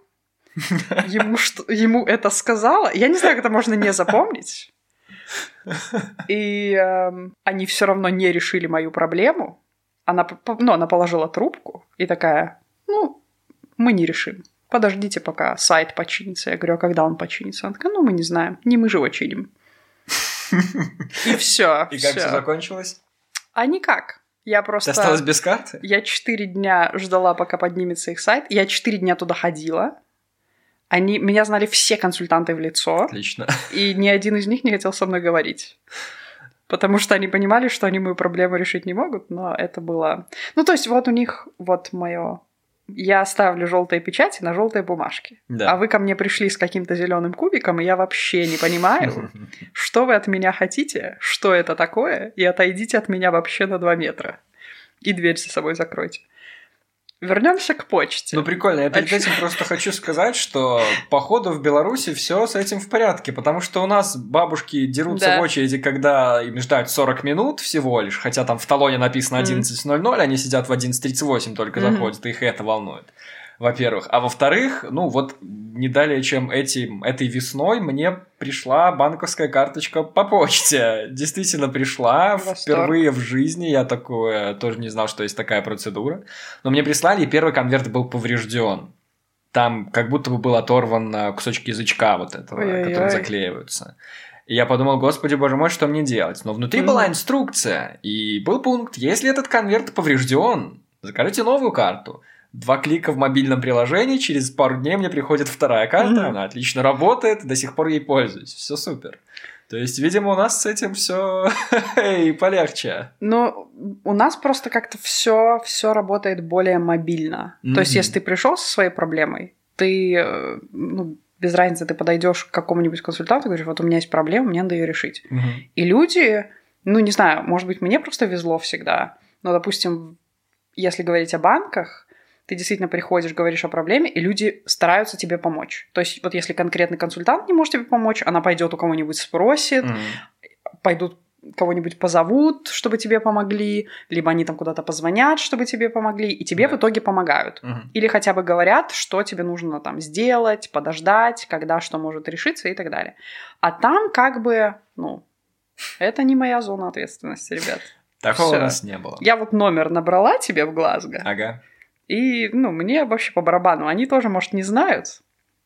Ему, что, ему это сказала. Я не знаю, как это можно не запомнить. И эм, они все равно не решили мою проблему. Она, ну, она положила трубку и такая, ну, мы не решим. Подождите, пока сайт починится. Я говорю, а когда он починится? Она такая, ну, мы не знаем. Не мы же его чиним. И все. И как все закончилось? А никак. Я Ты просто... осталась без карты? Я четыре дня ждала, пока поднимется их сайт. Я четыре дня туда ходила. Они... Меня знали все консультанты в лицо. Отлично. И ни один из них не хотел со мной говорить. Потому что они понимали, что они мою проблему решить не могут, но это было... Ну, то есть вот у них вот мое... Я ставлю желтые печати на желтые бумажки. Да. А вы ко мне пришли с каким-то зеленым кубиком, и я вообще не понимаю, что вы от меня хотите, что это такое, и отойдите от меня вообще на два метра. И дверь за собой закройте. Вернемся к почте. Ну, прикольно. Я перед этим просто хочу сказать, что походу в Беларуси все с этим в порядке, потому что у нас бабушки дерутся Да. в очереди, когда им ждать 40 минут всего лишь, хотя там в талоне написано Мгм. 11.00, они сидят в 11.38 только Мгм. заходят, и их это волнует. Во-первых. А во-вторых, ну вот не далее, чем этим, этой весной мне пришла банковская карточка по почте. Действительно пришла Восторг. впервые в жизни. Я такое тоже не знал, что есть такая процедура. Но мне прислали, и первый конверт был поврежден. Там как будто бы был оторван э, кусочек язычка вот этого, Ой-ой-ой. которые заклеиваются. И я подумал, господи, боже мой, что мне делать? Но внутри Мгм. была инструкция, и был пункт, если этот конверт поврежден, закажите новую карту. Два клика в мобильном приложении, через пару дней мне приходит вторая карта, Мгм. она отлично работает, до сих пор ей пользуюсь, все супер. То есть, видимо, у нас с этим все полегче. Ну, у нас просто как-то все, все работает более мобильно. То есть, если ты пришел со своей проблемой, ты, э, ну, без разницы, ты подойдешь к какому-нибудь консультанту и говоришь, вот у меня есть проблема, мне надо ее решить. И люди, ну, не знаю, может быть, мне просто везло всегда, но, допустим, если говорить о банках, ты действительно приходишь, говоришь о проблеме, и люди стараются тебе помочь. То есть, вот если конкретный консультант не может тебе помочь, она пойдет у кого-нибудь спросит, Мгм. пойдут кого-нибудь позовут, чтобы тебе помогли, либо они там куда-то позвонят, чтобы тебе помогли, и тебе Да. в итоге помогают. Мгм. Или хотя бы говорят, что тебе нужно там сделать, подождать, когда что может решиться и так далее. А там как бы, ну, это не моя зона ответственности, ребят. Такого Всё. у нас не было. Я вот номер набрала тебе в Глазго, Ага. И, ну, мне вообще по барабану. Они тоже, может, не знают.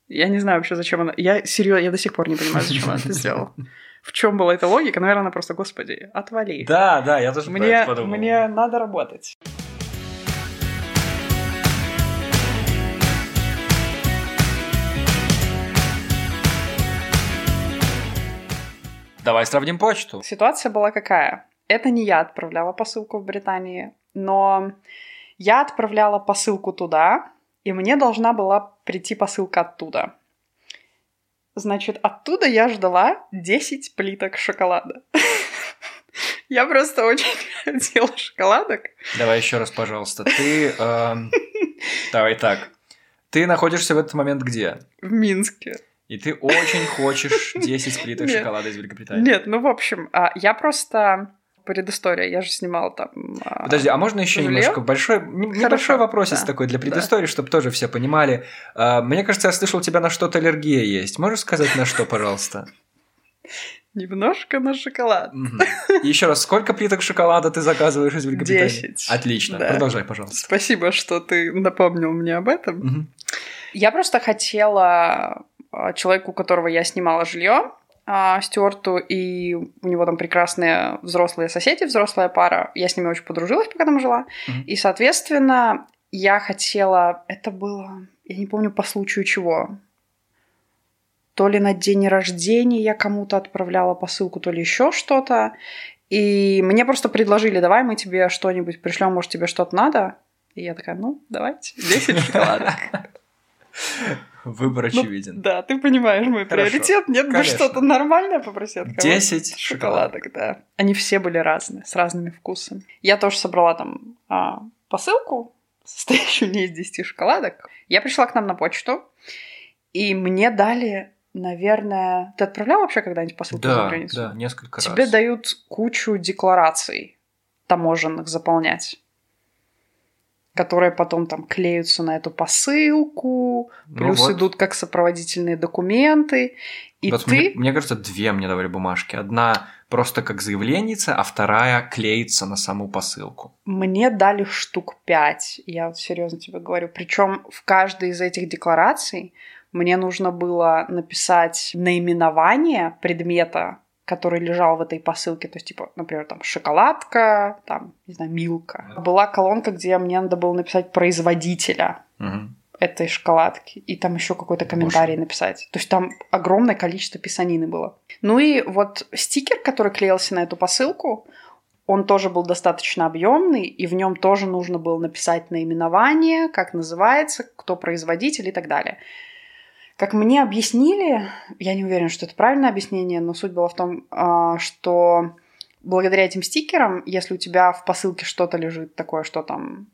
Я не знаю вообще, зачем она... Я серьезно, я до сих пор не понимаю, зачем она это сделала. В чем была эта логика? Наверное, она просто, господи, отвали. Да, да, я тоже Мне, подумал. мне надо работать. Давай сравним почту. Ситуация была какая? Это не я отправляла посылку в Британии, но я отправляла посылку туда, и мне должна была прийти посылка оттуда. Значит, оттуда я ждала 10 плиток шоколада. Я просто очень хотела шоколадок. Давай еще раз, пожалуйста. Ты... эм, Давай так. Ты находишься в этот момент где? В Минске. И ты очень хочешь 10 плиток шоколада из Великобритании. Нет, ну, в общем, а, я просто... Предыстория. Я же снимала там... а, Подожди, а можно еще Жилье? немножко большой, не- Хорошо, небольшой вопросец да. такой для предыстории, чтобы тоже все понимали. А, Мне кажется, я слышал, у тебя на что-то аллергия есть. Можешь сказать на что, пожалуйста? Немножко на шоколад. И еще раз, сколько плиток шоколада ты заказываешь из Великобритании? Десять. Отлично. Да. Продолжай, пожалуйста. Спасибо, что ты напомнил мне об этом. Мгм. Я просто хотела а, человеку, у которого я снимала жилье, Стюарту, и у него там прекрасные взрослые соседи, взрослая пара. Я с ними очень подружилась, пока там жила. Мгм. И, соответственно, я хотела... Это было... Я не помню по случаю чего. То ли на день рождения я кому-то отправляла посылку, то ли еще что-то. И мне просто предложили, давай мы тебе что-нибудь пришлем, может, тебе что-то надо. И я такая, ну, давайте, 10 шоколадок. Выбор Ну, очевиден. Да, ты понимаешь мой Хорошо. приоритет. Нет бы Конечно. что-то нормальное от кого-то. 10 шоколадок, да. Они все были разные, с разными вкусами. Я тоже собрала там а, посылку, состоящую не из 10 шоколадок. Я пришла к нам на почту, и мне дали, наверное... Ты отправлял вообще когда-нибудь посылку за Да, границу? да, несколько Тебе раз. дают кучу деклараций таможенных заполнять, которые потом там клеются на эту посылку, Ну плюс вот. идут как сопроводительные документы, и Вот ты... мне, мне кажется, две мне давали бумажки. Одна просто как заявленница, а вторая клеится на саму посылку. Мне дали штук пять, я вот серьезно тебе говорю. Причем в каждой из этих деклараций мне нужно было написать наименование предмета, который лежал в этой посылке. То есть, типа, например, там шоколадка, там, не знаю, милка. Была колонка, где мне надо было написать производителя Мгм. этой шоколадки. И там еще какой-то комментарий написать. То есть там огромное количество писанины было. Ну и вот стикер, который клеился на эту посылку, он тоже был достаточно объемный, и в нем тоже нужно было написать наименование, как называется, кто производитель и так далее. Как мне объяснили, я не уверена, что это правильное объяснение, но суть была в том, а, что благодаря этим стикерам, если у тебя в посылке что-то лежит такое, что там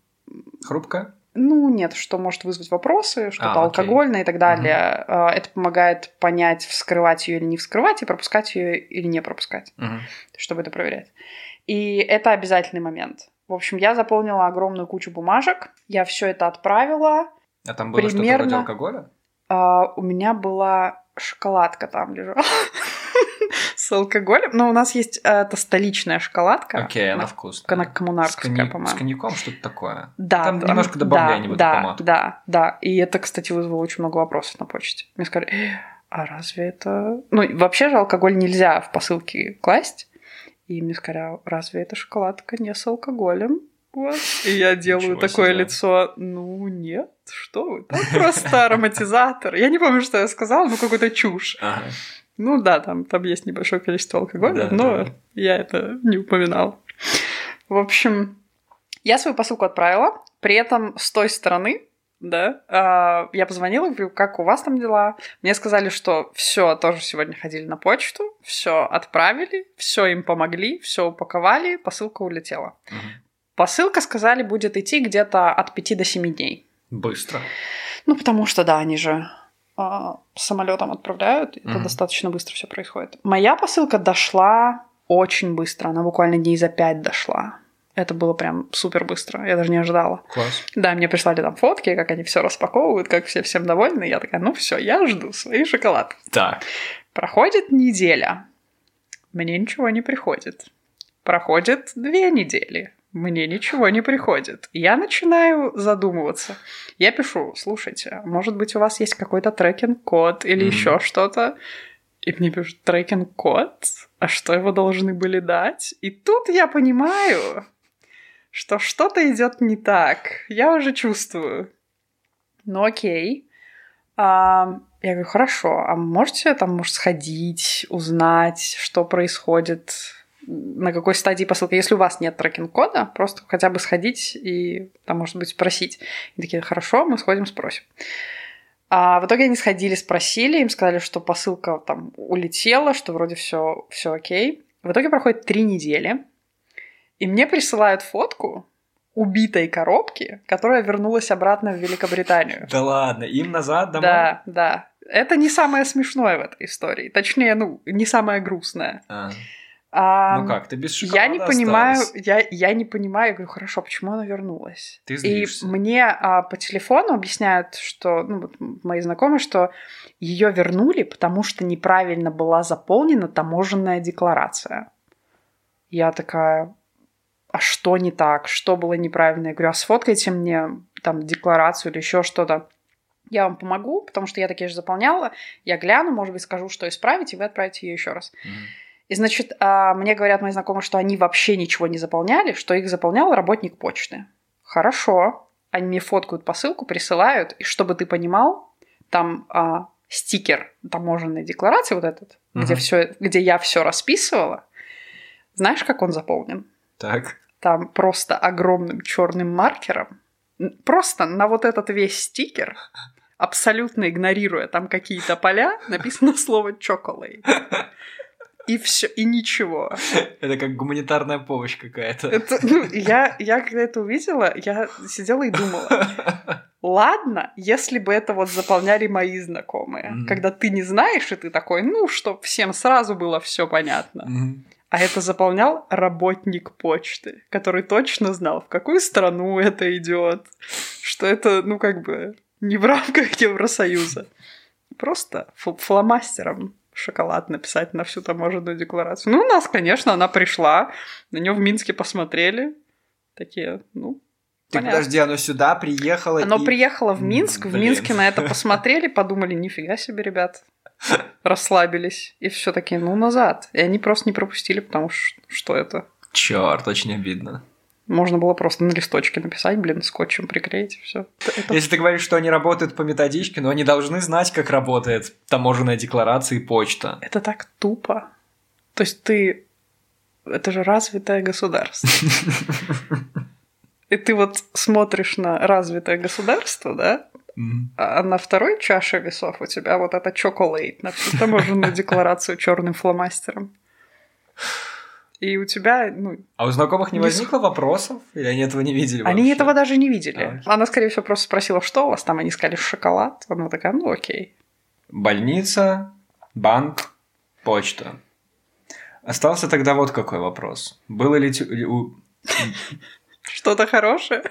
Хрупкая? ну, нет, что может вызвать вопросы, что-то А, окей. алкогольное и так далее. Э, Это помогает понять, вскрывать ее или не вскрывать, и пропускать ее или не пропускать, Мгм. чтобы это проверять. И это обязательный момент. В общем, я заполнила огромную кучу бумажек, я все это отправила. А там было что-то Примерно. вроде алкоголя? А, у меня была шоколадка там лежала с алкоголем. Но у нас есть э, это столичная шоколадка. Окей, она на- вкусная. Она С, коммунарская, конья- по-моему. с коньяком что-то такое. Да, Там да, немножко да, добавление в эту да, помадку. Да, да. И это, кстати, вызвало очень много вопросов на почте. Мне сказали, «Э, а разве это... Ну, вообще же алкоголь нельзя в посылки класть. И мне сказали, а разве это шоколадка не с алкоголем? Вот. И я делаю Ничего такое себе. лицо, ну нет, что вы, там просто ароматизатор. Я не помню, что я сказала, ну какую-то чушь. Ага. Ну да, там, там есть небольшое количество алкоголя, Да, но да. я это не упоминала. В общем, я свою посылку отправила, при этом с той стороны, да, а, я позвонила, говорю, как у вас там дела? Мне сказали, что все, тоже сегодня ходили на почту, все отправили, все им помогли, все упаковали, посылка улетела. Мгм. Посылка, сказали, будет идти где-то от 5 до 7 дней. Быстро. Ну, потому что, да, они же а, самолетом отправляют, это Мгм. достаточно быстро все происходит. Моя посылка дошла очень быстро, она буквально дней за пять дошла. Это было прям супер быстро, я даже не ожидала. Класс. Да, мне прислали там фотки, как они все распаковывают, как все всем довольны. Я такая, ну все, я жду свои шоколадки. Так. Проходит неделя, мне ничего не приходит. Проходит две недели, мне ничего не приходит. Я начинаю задумываться. Я пишу, слушайте, может быть, у вас есть какой-то tracking-код или Мгм. еще что-то? И мне пишут, tracking-код? А что его должны были дать? И тут я понимаю, что что-то идет не так. Я уже чувствую. Ну окей. А, я говорю, хорошо, а можете там, может, сходить, узнать, что происходит, на какой стадии посылка. Если у вас нет трекинг-кода, просто хотя бы сходить и, там, может быть, спросить. И такие, хорошо, мы сходим, спросим. А в итоге они сходили, спросили, им сказали, что посылка там улетела, что вроде все, все окей. В итоге проходит три недели, и мне присылают фотку убитой коробки, которая вернулась обратно в Великобританию. Да ладно, им назад домой? Да, да. Это не самое смешное в этой истории. Точнее, ну, не самое грустное. А. А, Ну как, ты без шоколада я не понимаю, осталась? я, я не понимаю, я говорю, хорошо, почему она вернулась? Ты И злишься. мне а, по телефону объясняют, что, ну, вот мои знакомые, что ее вернули, потому что неправильно была заполнена таможенная декларация. Я такая, а что не так? Что было неправильно? Я говорю, а сфоткайте мне там декларацию или еще что-то. Я вам помогу, потому что я такие же заполняла. Я гляну, может быть, скажу, что исправить, и вы отправите ее еще раз. Мгм. И, значит, а, мне говорят мои знакомые, что они вообще ничего не заполняли, что их заполнял работник почты. Хорошо. Они мне фоткают посылку, присылают, и чтобы ты понимал, там а, стикер таможенной декларации вот этот, где, Мгм. все, где я все расписывала. Знаешь, как он заполнен? Так. Там просто огромным черным маркером, просто на вот этот весь стикер, абсолютно игнорируя там какие-то поля, написано слово «chocolate». И все, и ничего. Это как гуманитарная помощь какая-то. Это, ну, я, я когда это увидела, я сидела и думала, ладно, если бы это вот заполняли мои знакомые, Мгм. когда ты не знаешь, и ты такой, ну, чтоб всем сразу было все понятно. Мгм. А это заполнял работник почты, который точно знал, в какую страну это идет, что это, ну, как бы, не в рамках Евросоюза. Просто фл- фломастером шоколад написать на всю таможенную декларацию. Ну, у нас, конечно, она пришла, на нее в Минске посмотрели, такие, ну, Ты Понятно. подожди, оно сюда приехало оно и- приехало в Минск, в блин. Минске на это посмотрели, подумали, нифига себе, ребят, расслабились, и все таки ну, назад. И они просто не пропустили, потому что что это? Черт, очень обидно. Можно было просто на листочке написать, блин, скотчем приклеить, все. Если ты говоришь, что они работают по методичке, но они должны знать, как работает таможенная декларация и почта. Это так тупо. То есть ты... Это же развитое государство. И ты вот смотришь на развитое государство, да? А на второй чаше весов у тебя вот это чоколейт на всю таможенную декларацию черным фломастером. И у тебя, ну, А у знакомых не Не возникло вопросов? Или они этого не видели они вообще? этого даже не видели. А. Она, скорее всего, просто спросила, что у вас там, они сказали шоколад. Она такая, ну окей. Больница, банк, почта. Остался тогда вот какой вопрос. Было ли... Что-то хорошее?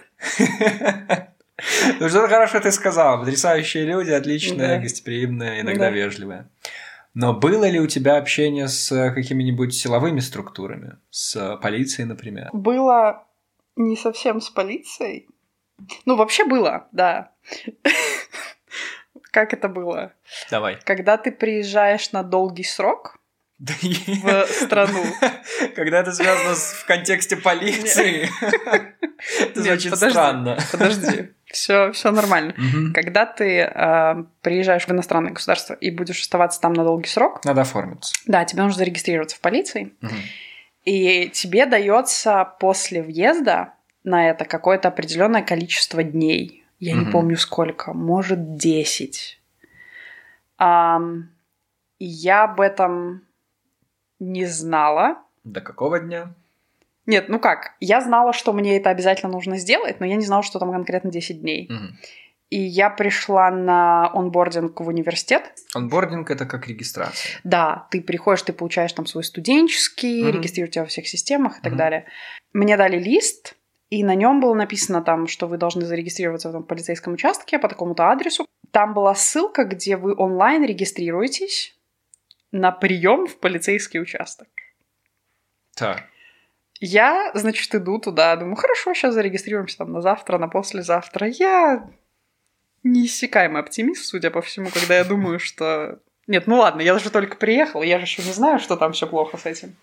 Ну, что-то хорошее ты сказала. Потрясающие люди, отличные, гостеприимные, иногда Да. вежливые. Но было ли у тебя общение с э, какими-нибудь силовыми структурами? С э, полицией, например? Было не совсем с полицией. Ну, вообще было, да. Как это было? Давай. Когда ты приезжаешь на долгий срок в страну. Когда это связано в контексте полиции, это звучит странно. Подожди, все, все нормально. Мгм. Когда ты э, приезжаешь в иностранное государство и будешь оставаться там на долгий срок, Надо оформиться. да, тебе нужно зарегистрироваться в полиции, Мгм. и тебе дается после въезда на это какое-то определенное количество дней. Я не Мгм. помню сколько, может 10. Ам, и я об этом не знала. До какого дня? Нет, ну как, я знала, что мне это обязательно нужно сделать, но я не знала, что там конкретно 10 дней. Мгм. И я пришла на онбординг в университет. Онбординг это как регистрация. Да, ты приходишь, ты получаешь там свой студенческий, Мгм. регистрируют тебя во всех системах и так далее. Мне дали лист, и на нем было написано там, что вы должны зарегистрироваться в этом полицейском участке по такому-то адресу. Там была ссылка, где вы онлайн регистрируетесь на прием в полицейский участок. Так. Я, значит, иду туда, думаю, хорошо, сейчас зарегистрируемся там на завтра, на послезавтра. Я неиссякаемый оптимист, судя по всему, когда я думаю, что... Нет, ну ладно, я же только приехала, я же еще не знаю, что там все плохо с этим.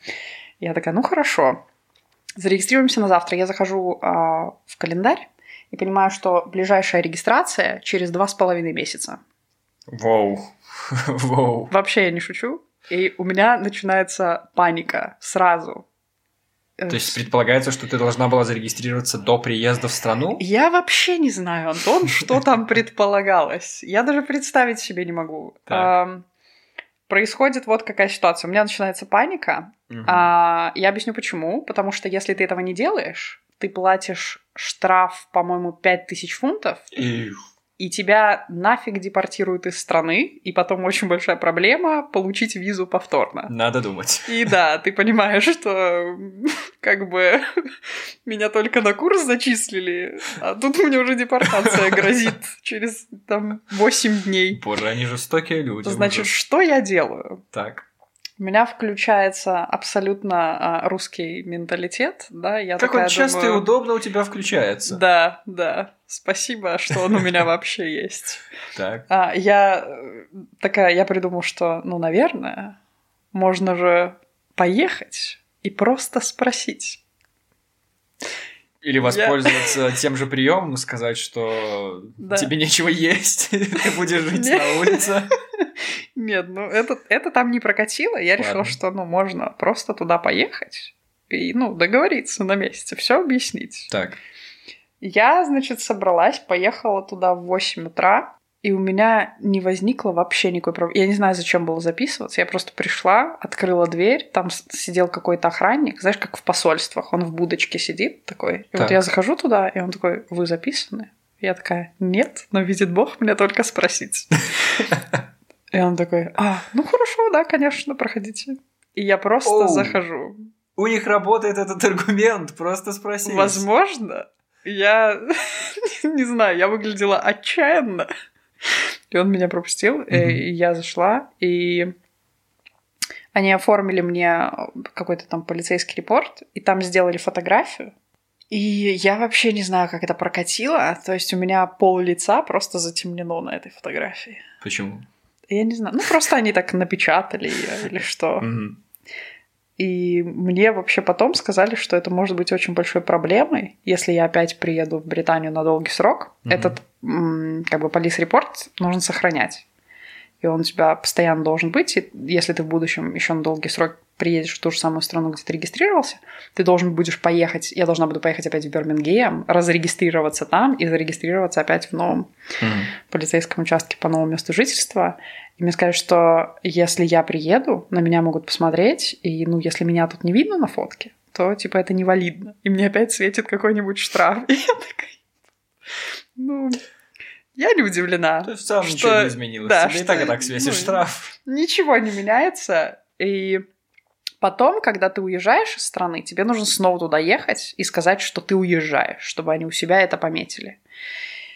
Я такая, ну хорошо, зарегистрируемся на завтра. Я захожу а, в календарь и понимаю, что ближайшая регистрация через два с половиной месяца. Воу. Воу. Вообще я не шучу. И у меня начинается паника сразу. Э, То есть предполагается, что ты должна была зарегистрироваться до приезда в страну? Я вообще не знаю, Антон, что там предполагалось. Я даже представить себе не могу. Происходит вот какая ситуация. У меня начинается паника. А, я объясню почему. Потому что если ты этого не делаешь, ты платишь штраф, по-моему, 5000 фунтов, И- и тебя нафиг депортируют из страны, и потом очень большая проблема получить визу повторно. Надо думать. И да, ты понимаешь, что как бы меня только на курс зачислили, а тут мне уже депортация грозит через там 8 дней. Боже, они жестокие люди. Значит, ужас. что я делаю? Так. У меня включается абсолютно а, русский менталитет, да, я Как такая он часто и думаю, удобно у тебя включается. Да, да, спасибо, что он у меня вообще есть. Так. А, я э, такая, я придумала, что, ну, наверное, можно же поехать и просто спросить. Или воспользоваться тем же приемом, сказать, что Да. тебе нечего есть, ты будешь жить на улице. Нет, ну это, это там не прокатило. Я решила, что ну можно просто туда поехать и ну договориться на месте, все объяснить. Так. Я, значит, собралась, поехала туда в 8 утра, и у меня не возникло вообще никакой проблемы. Я не знаю, зачем было записываться. Я просто пришла, открыла дверь, там сидел какой-то охранник, знаешь, как в посольствах, он в будочке сидит такой. И вот Так. я захожу туда, и он такой, вы записаны? Я такая, нет, но видит Бог, мне только спросить. И он такой, а, ну хорошо, да, конечно, проходите. И я просто Оу. захожу. У них работает этот аргумент, просто спроси. Возможно, я не знаю, я выглядела отчаянно. И он меня пропустил, Мгм. и я зашла, и они оформили мне какой-то там полицейский репорт, и там сделали фотографию. И я вообще не знаю, как это прокатило. То есть у меня пол лица просто затемнено на этой фотографии. Почему? Я не знаю. Ну, просто они так напечатали ее или что. И мне вообще потом сказали, что это может быть очень большой проблемой, если я опять приеду в Британию на долгий срок. Этот как бы полис-репорт нужно сохранять. И он у тебя постоянно должен быть. И если ты в будущем еще на долгий срок приедешь в ту же самую страну, где ты регистрировался, ты должен будешь поехать, я должна буду поехать опять в Бирмингем, разрегистрироваться там и зарегистрироваться опять в новом Мгм. полицейском участке по новому месту жительства. И мне сказали, что если я приеду, на меня могут посмотреть, и, ну, если меня тут не видно на фотке, то, типа, это невалидно. И мне опять светит какой-нибудь штраф. И я такая... Ну, я не удивлена. То есть в целом Что- ничего не изменилось. да, Тебе и что- так и так светит ну, штраф. Ничего не меняется. И потом, когда ты уезжаешь из страны, тебе нужно снова туда ехать и сказать, что ты уезжаешь, чтобы они у себя это пометили.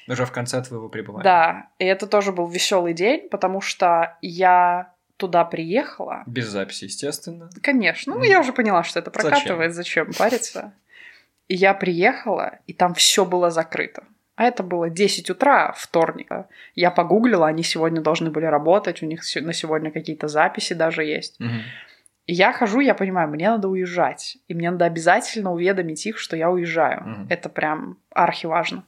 Уже в конце твоего пребывания. Да, и это тоже был веселый день, потому что я туда приехала. Без записи, естественно. Конечно, ну я уже поняла, что это Зачем? прокатывает, зачем, париться. И я приехала, и там все было закрыто. А это было 10 утра вторника. Я погуглила, они сегодня должны были работать, у них на сегодня какие-то записи даже есть. Мгм. И я хожу, я понимаю, мне надо уезжать. И мне надо обязательно уведомить их, что я уезжаю. Мгм. Это прям архиважно.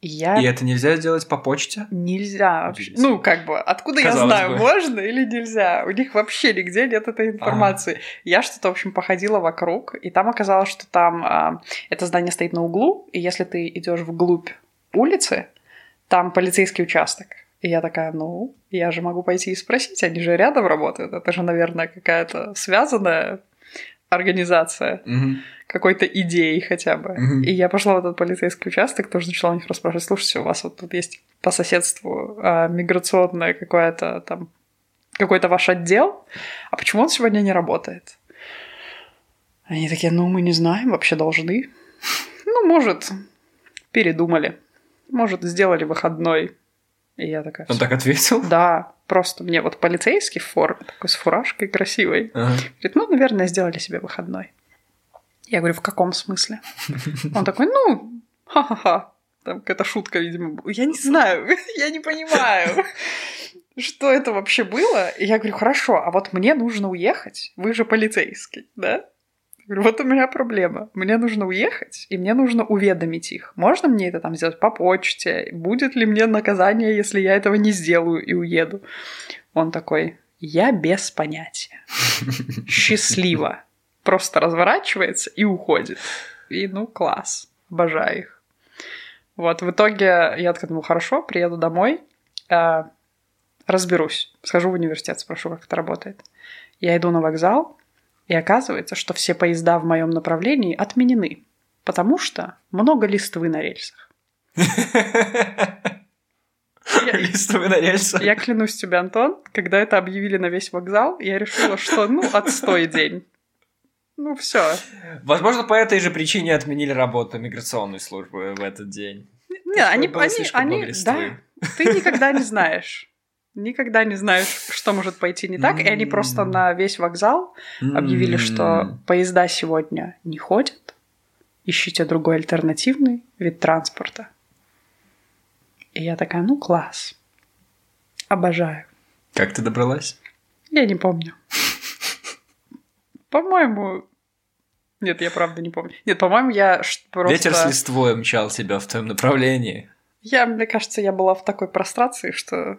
И я... И это нельзя сделать по почте? Нельзя вообще. Ну, как бы, откуда Казалось я знаю, бы. можно или нельзя? У них вообще нигде нет этой информации. Я что-то, в общем, походила вокруг, и там оказалось, что там а, это здание стоит на углу, и если ты идешь вглубь улицы, там полицейский участок. И я такая, ну, я же могу пойти и спросить, они же рядом работают. Это же, наверное, какая-то связанная организация Мгм. какой-то идеей хотя бы. Мгм. И я пошла в этот полицейский участок, тоже начала у них расспрашивать, слушайте, у вас вот тут есть по соседству а, миграционное какое-то там, какой-то ваш отдел, а почему он сегодня не работает? Они такие, ну, мы не знаем, вообще должны. Ну, может, передумали. Может, сделали выходной. И я такая, Он так ответил? да, просто мне вот полицейский в форме, такой с фуражкой красивой. Ага. Говорит, ну, наверное, сделали себе выходной. Я говорю, в каком смысле? Он такой, ну, ха-ха-ха. Там какая-то шутка, видимо. была. Я не знаю, я не понимаю, что это вообще было. И я говорю, хорошо, а вот мне нужно уехать. Вы же полицейский, да? Говорю, вот у меня проблема. Мне нужно уехать, и мне нужно уведомить их. Можно мне это там сделать по почте? Будет ли мне наказание, если я этого не сделаю и уеду? Он такой, я без понятия. Счастливо. просто разворачивается и уходит. И ну класс, обожаю их. Вот, в итоге я такая думаю, хорошо, приеду домой, э, разберусь, схожу в университет, спрошу, как это работает. Я иду на вокзал, и оказывается, что все поезда в моем направлении отменены, потому что много листвы на рельсах. Листовый на рельсах. Я клянусь тебе, Антон, когда это объявили на весь вокзал, я решила, что ну, отстой день. Ну, все. Возможно, по этой же причине отменили работу миграционной службы в этот день. Не, они, они, они, да, ты никогда не знаешь. Никогда не знаешь, что может пойти не так. И они просто на весь вокзал объявили, что поезда сегодня не ходят. Ищите другой альтернативный вид транспорта. И я такая, ну класс. Обожаю. Как ты добралась? Я не помню. По-моему... Нет, я правда не помню. Нет, по-моему, я просто... Ветер с листвой мчал тебя в твоем направлении. Я, мне кажется, я была в такой прострации, что...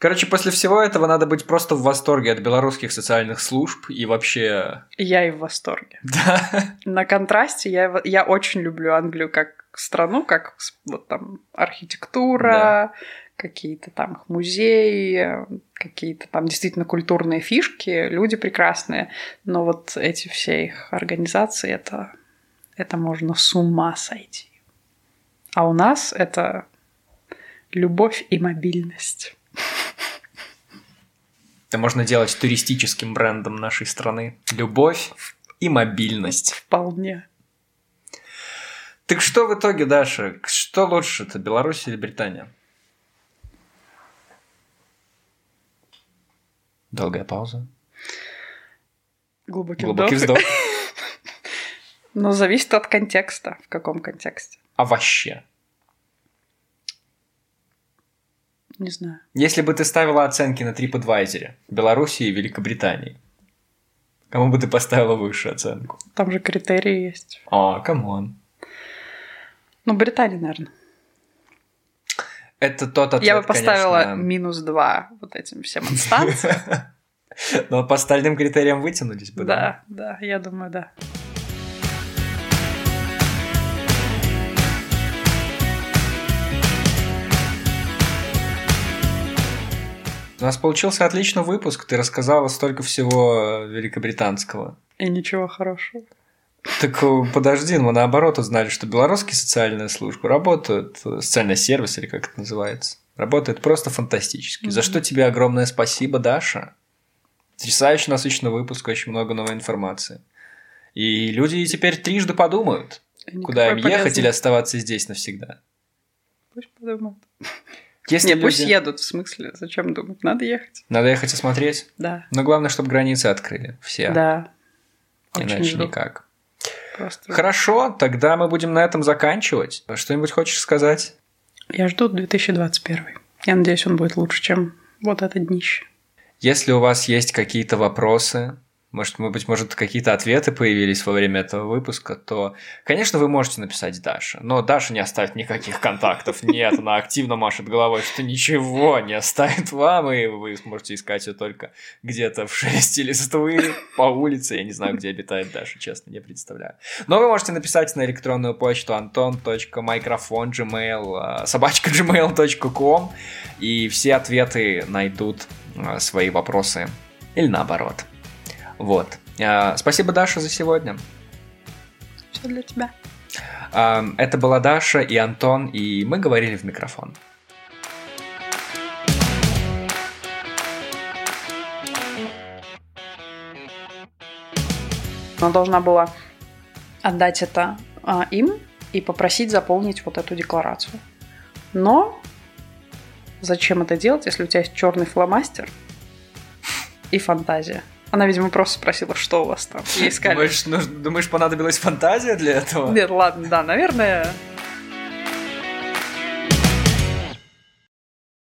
Короче, после всего этого надо быть просто в восторге от белорусских социальных служб и вообще... Я и в восторге. Да. На контрасте я, я очень люблю Англию как страну, как вот там архитектура, да. какие-то там музеи, какие-то там действительно культурные фишки, люди прекрасные, но вот эти все их организации, это, это можно с ума сойти. А у нас это любовь и мобильность. Это можно делать туристическим брендом нашей страны. Любовь и мобильность. Вполне. Так что в итоге, Даша, что лучше, это Беларусь или Британия? Долгая пауза. Глубокий, Глубокий вдох. вздох. Но зависит от контекста. В каком контексте? А вообще? Не знаю. Если бы ты ставила оценки на TripAdvisor Беларуси и Великобритании, кому бы ты поставила высшую оценку? Там же критерии есть. А, come on. Ну, Британия, наверное. Это тот ответ, Я бы поставила конечно. минус два вот этим всем инстанциям. Но по остальным критериям вытянулись бы, Да, да, я думаю, да. У нас получился отличный выпуск. Ты рассказала столько всего великобританского. И ничего хорошего. Так э, подожди, мы наоборот узнали, что белорусские социальные службы работают, э, социальный сервис или как это называется, работает просто фантастически. За что тебе огромное спасибо, Даша. Потрясающе насыщенный выпуск, очень много новой информации. И люди теперь трижды подумают, Они куда им ехать полезный. или оставаться здесь навсегда. Пусть подумают. Если Не, люди- пусть едут, в смысле, зачем думать? Надо ехать. Надо ехать осмотреть. Да. Но главное, чтобы границы открыли. Все. Да. Иначе жду. никак. Просто. Хорошо, тогда мы будем на этом заканчивать. Что-нибудь хочешь сказать? Я жду 2021. Я надеюсь, он будет лучше, чем вот это днище. Если у вас есть какие-то вопросы, может, быть, может, какие-то ответы появились во время этого выпуска, то, конечно, вы можете написать Даше. Но Даша не оставит никаких контактов. Нет, она активно машет головой, что ничего не оставит вам, и вы сможете искать ее только где-то в шелесте листвы, по улице. Я не знаю, где обитает Даша, честно, не представляю. Но вы можете написать на электронную почту anton.microphone.gmail собачка gmail.com и все ответы найдут а, свои вопросы или наоборот. Вот. А, Спасибо, Даша, за сегодня. Все для тебя. А, Это была Даша и Антон, и мы говорили в микрофон. Она должна была отдать это а, им и попросить заполнить вот эту декларацию. Но зачем это делать, если у тебя есть черный фломастер и фантазия? Она, видимо, просто спросила, что у вас там. Ей сказали. Думаешь, нужно- думаешь, понадобилась фантазия для этого? Нет, ладно, да, наверное,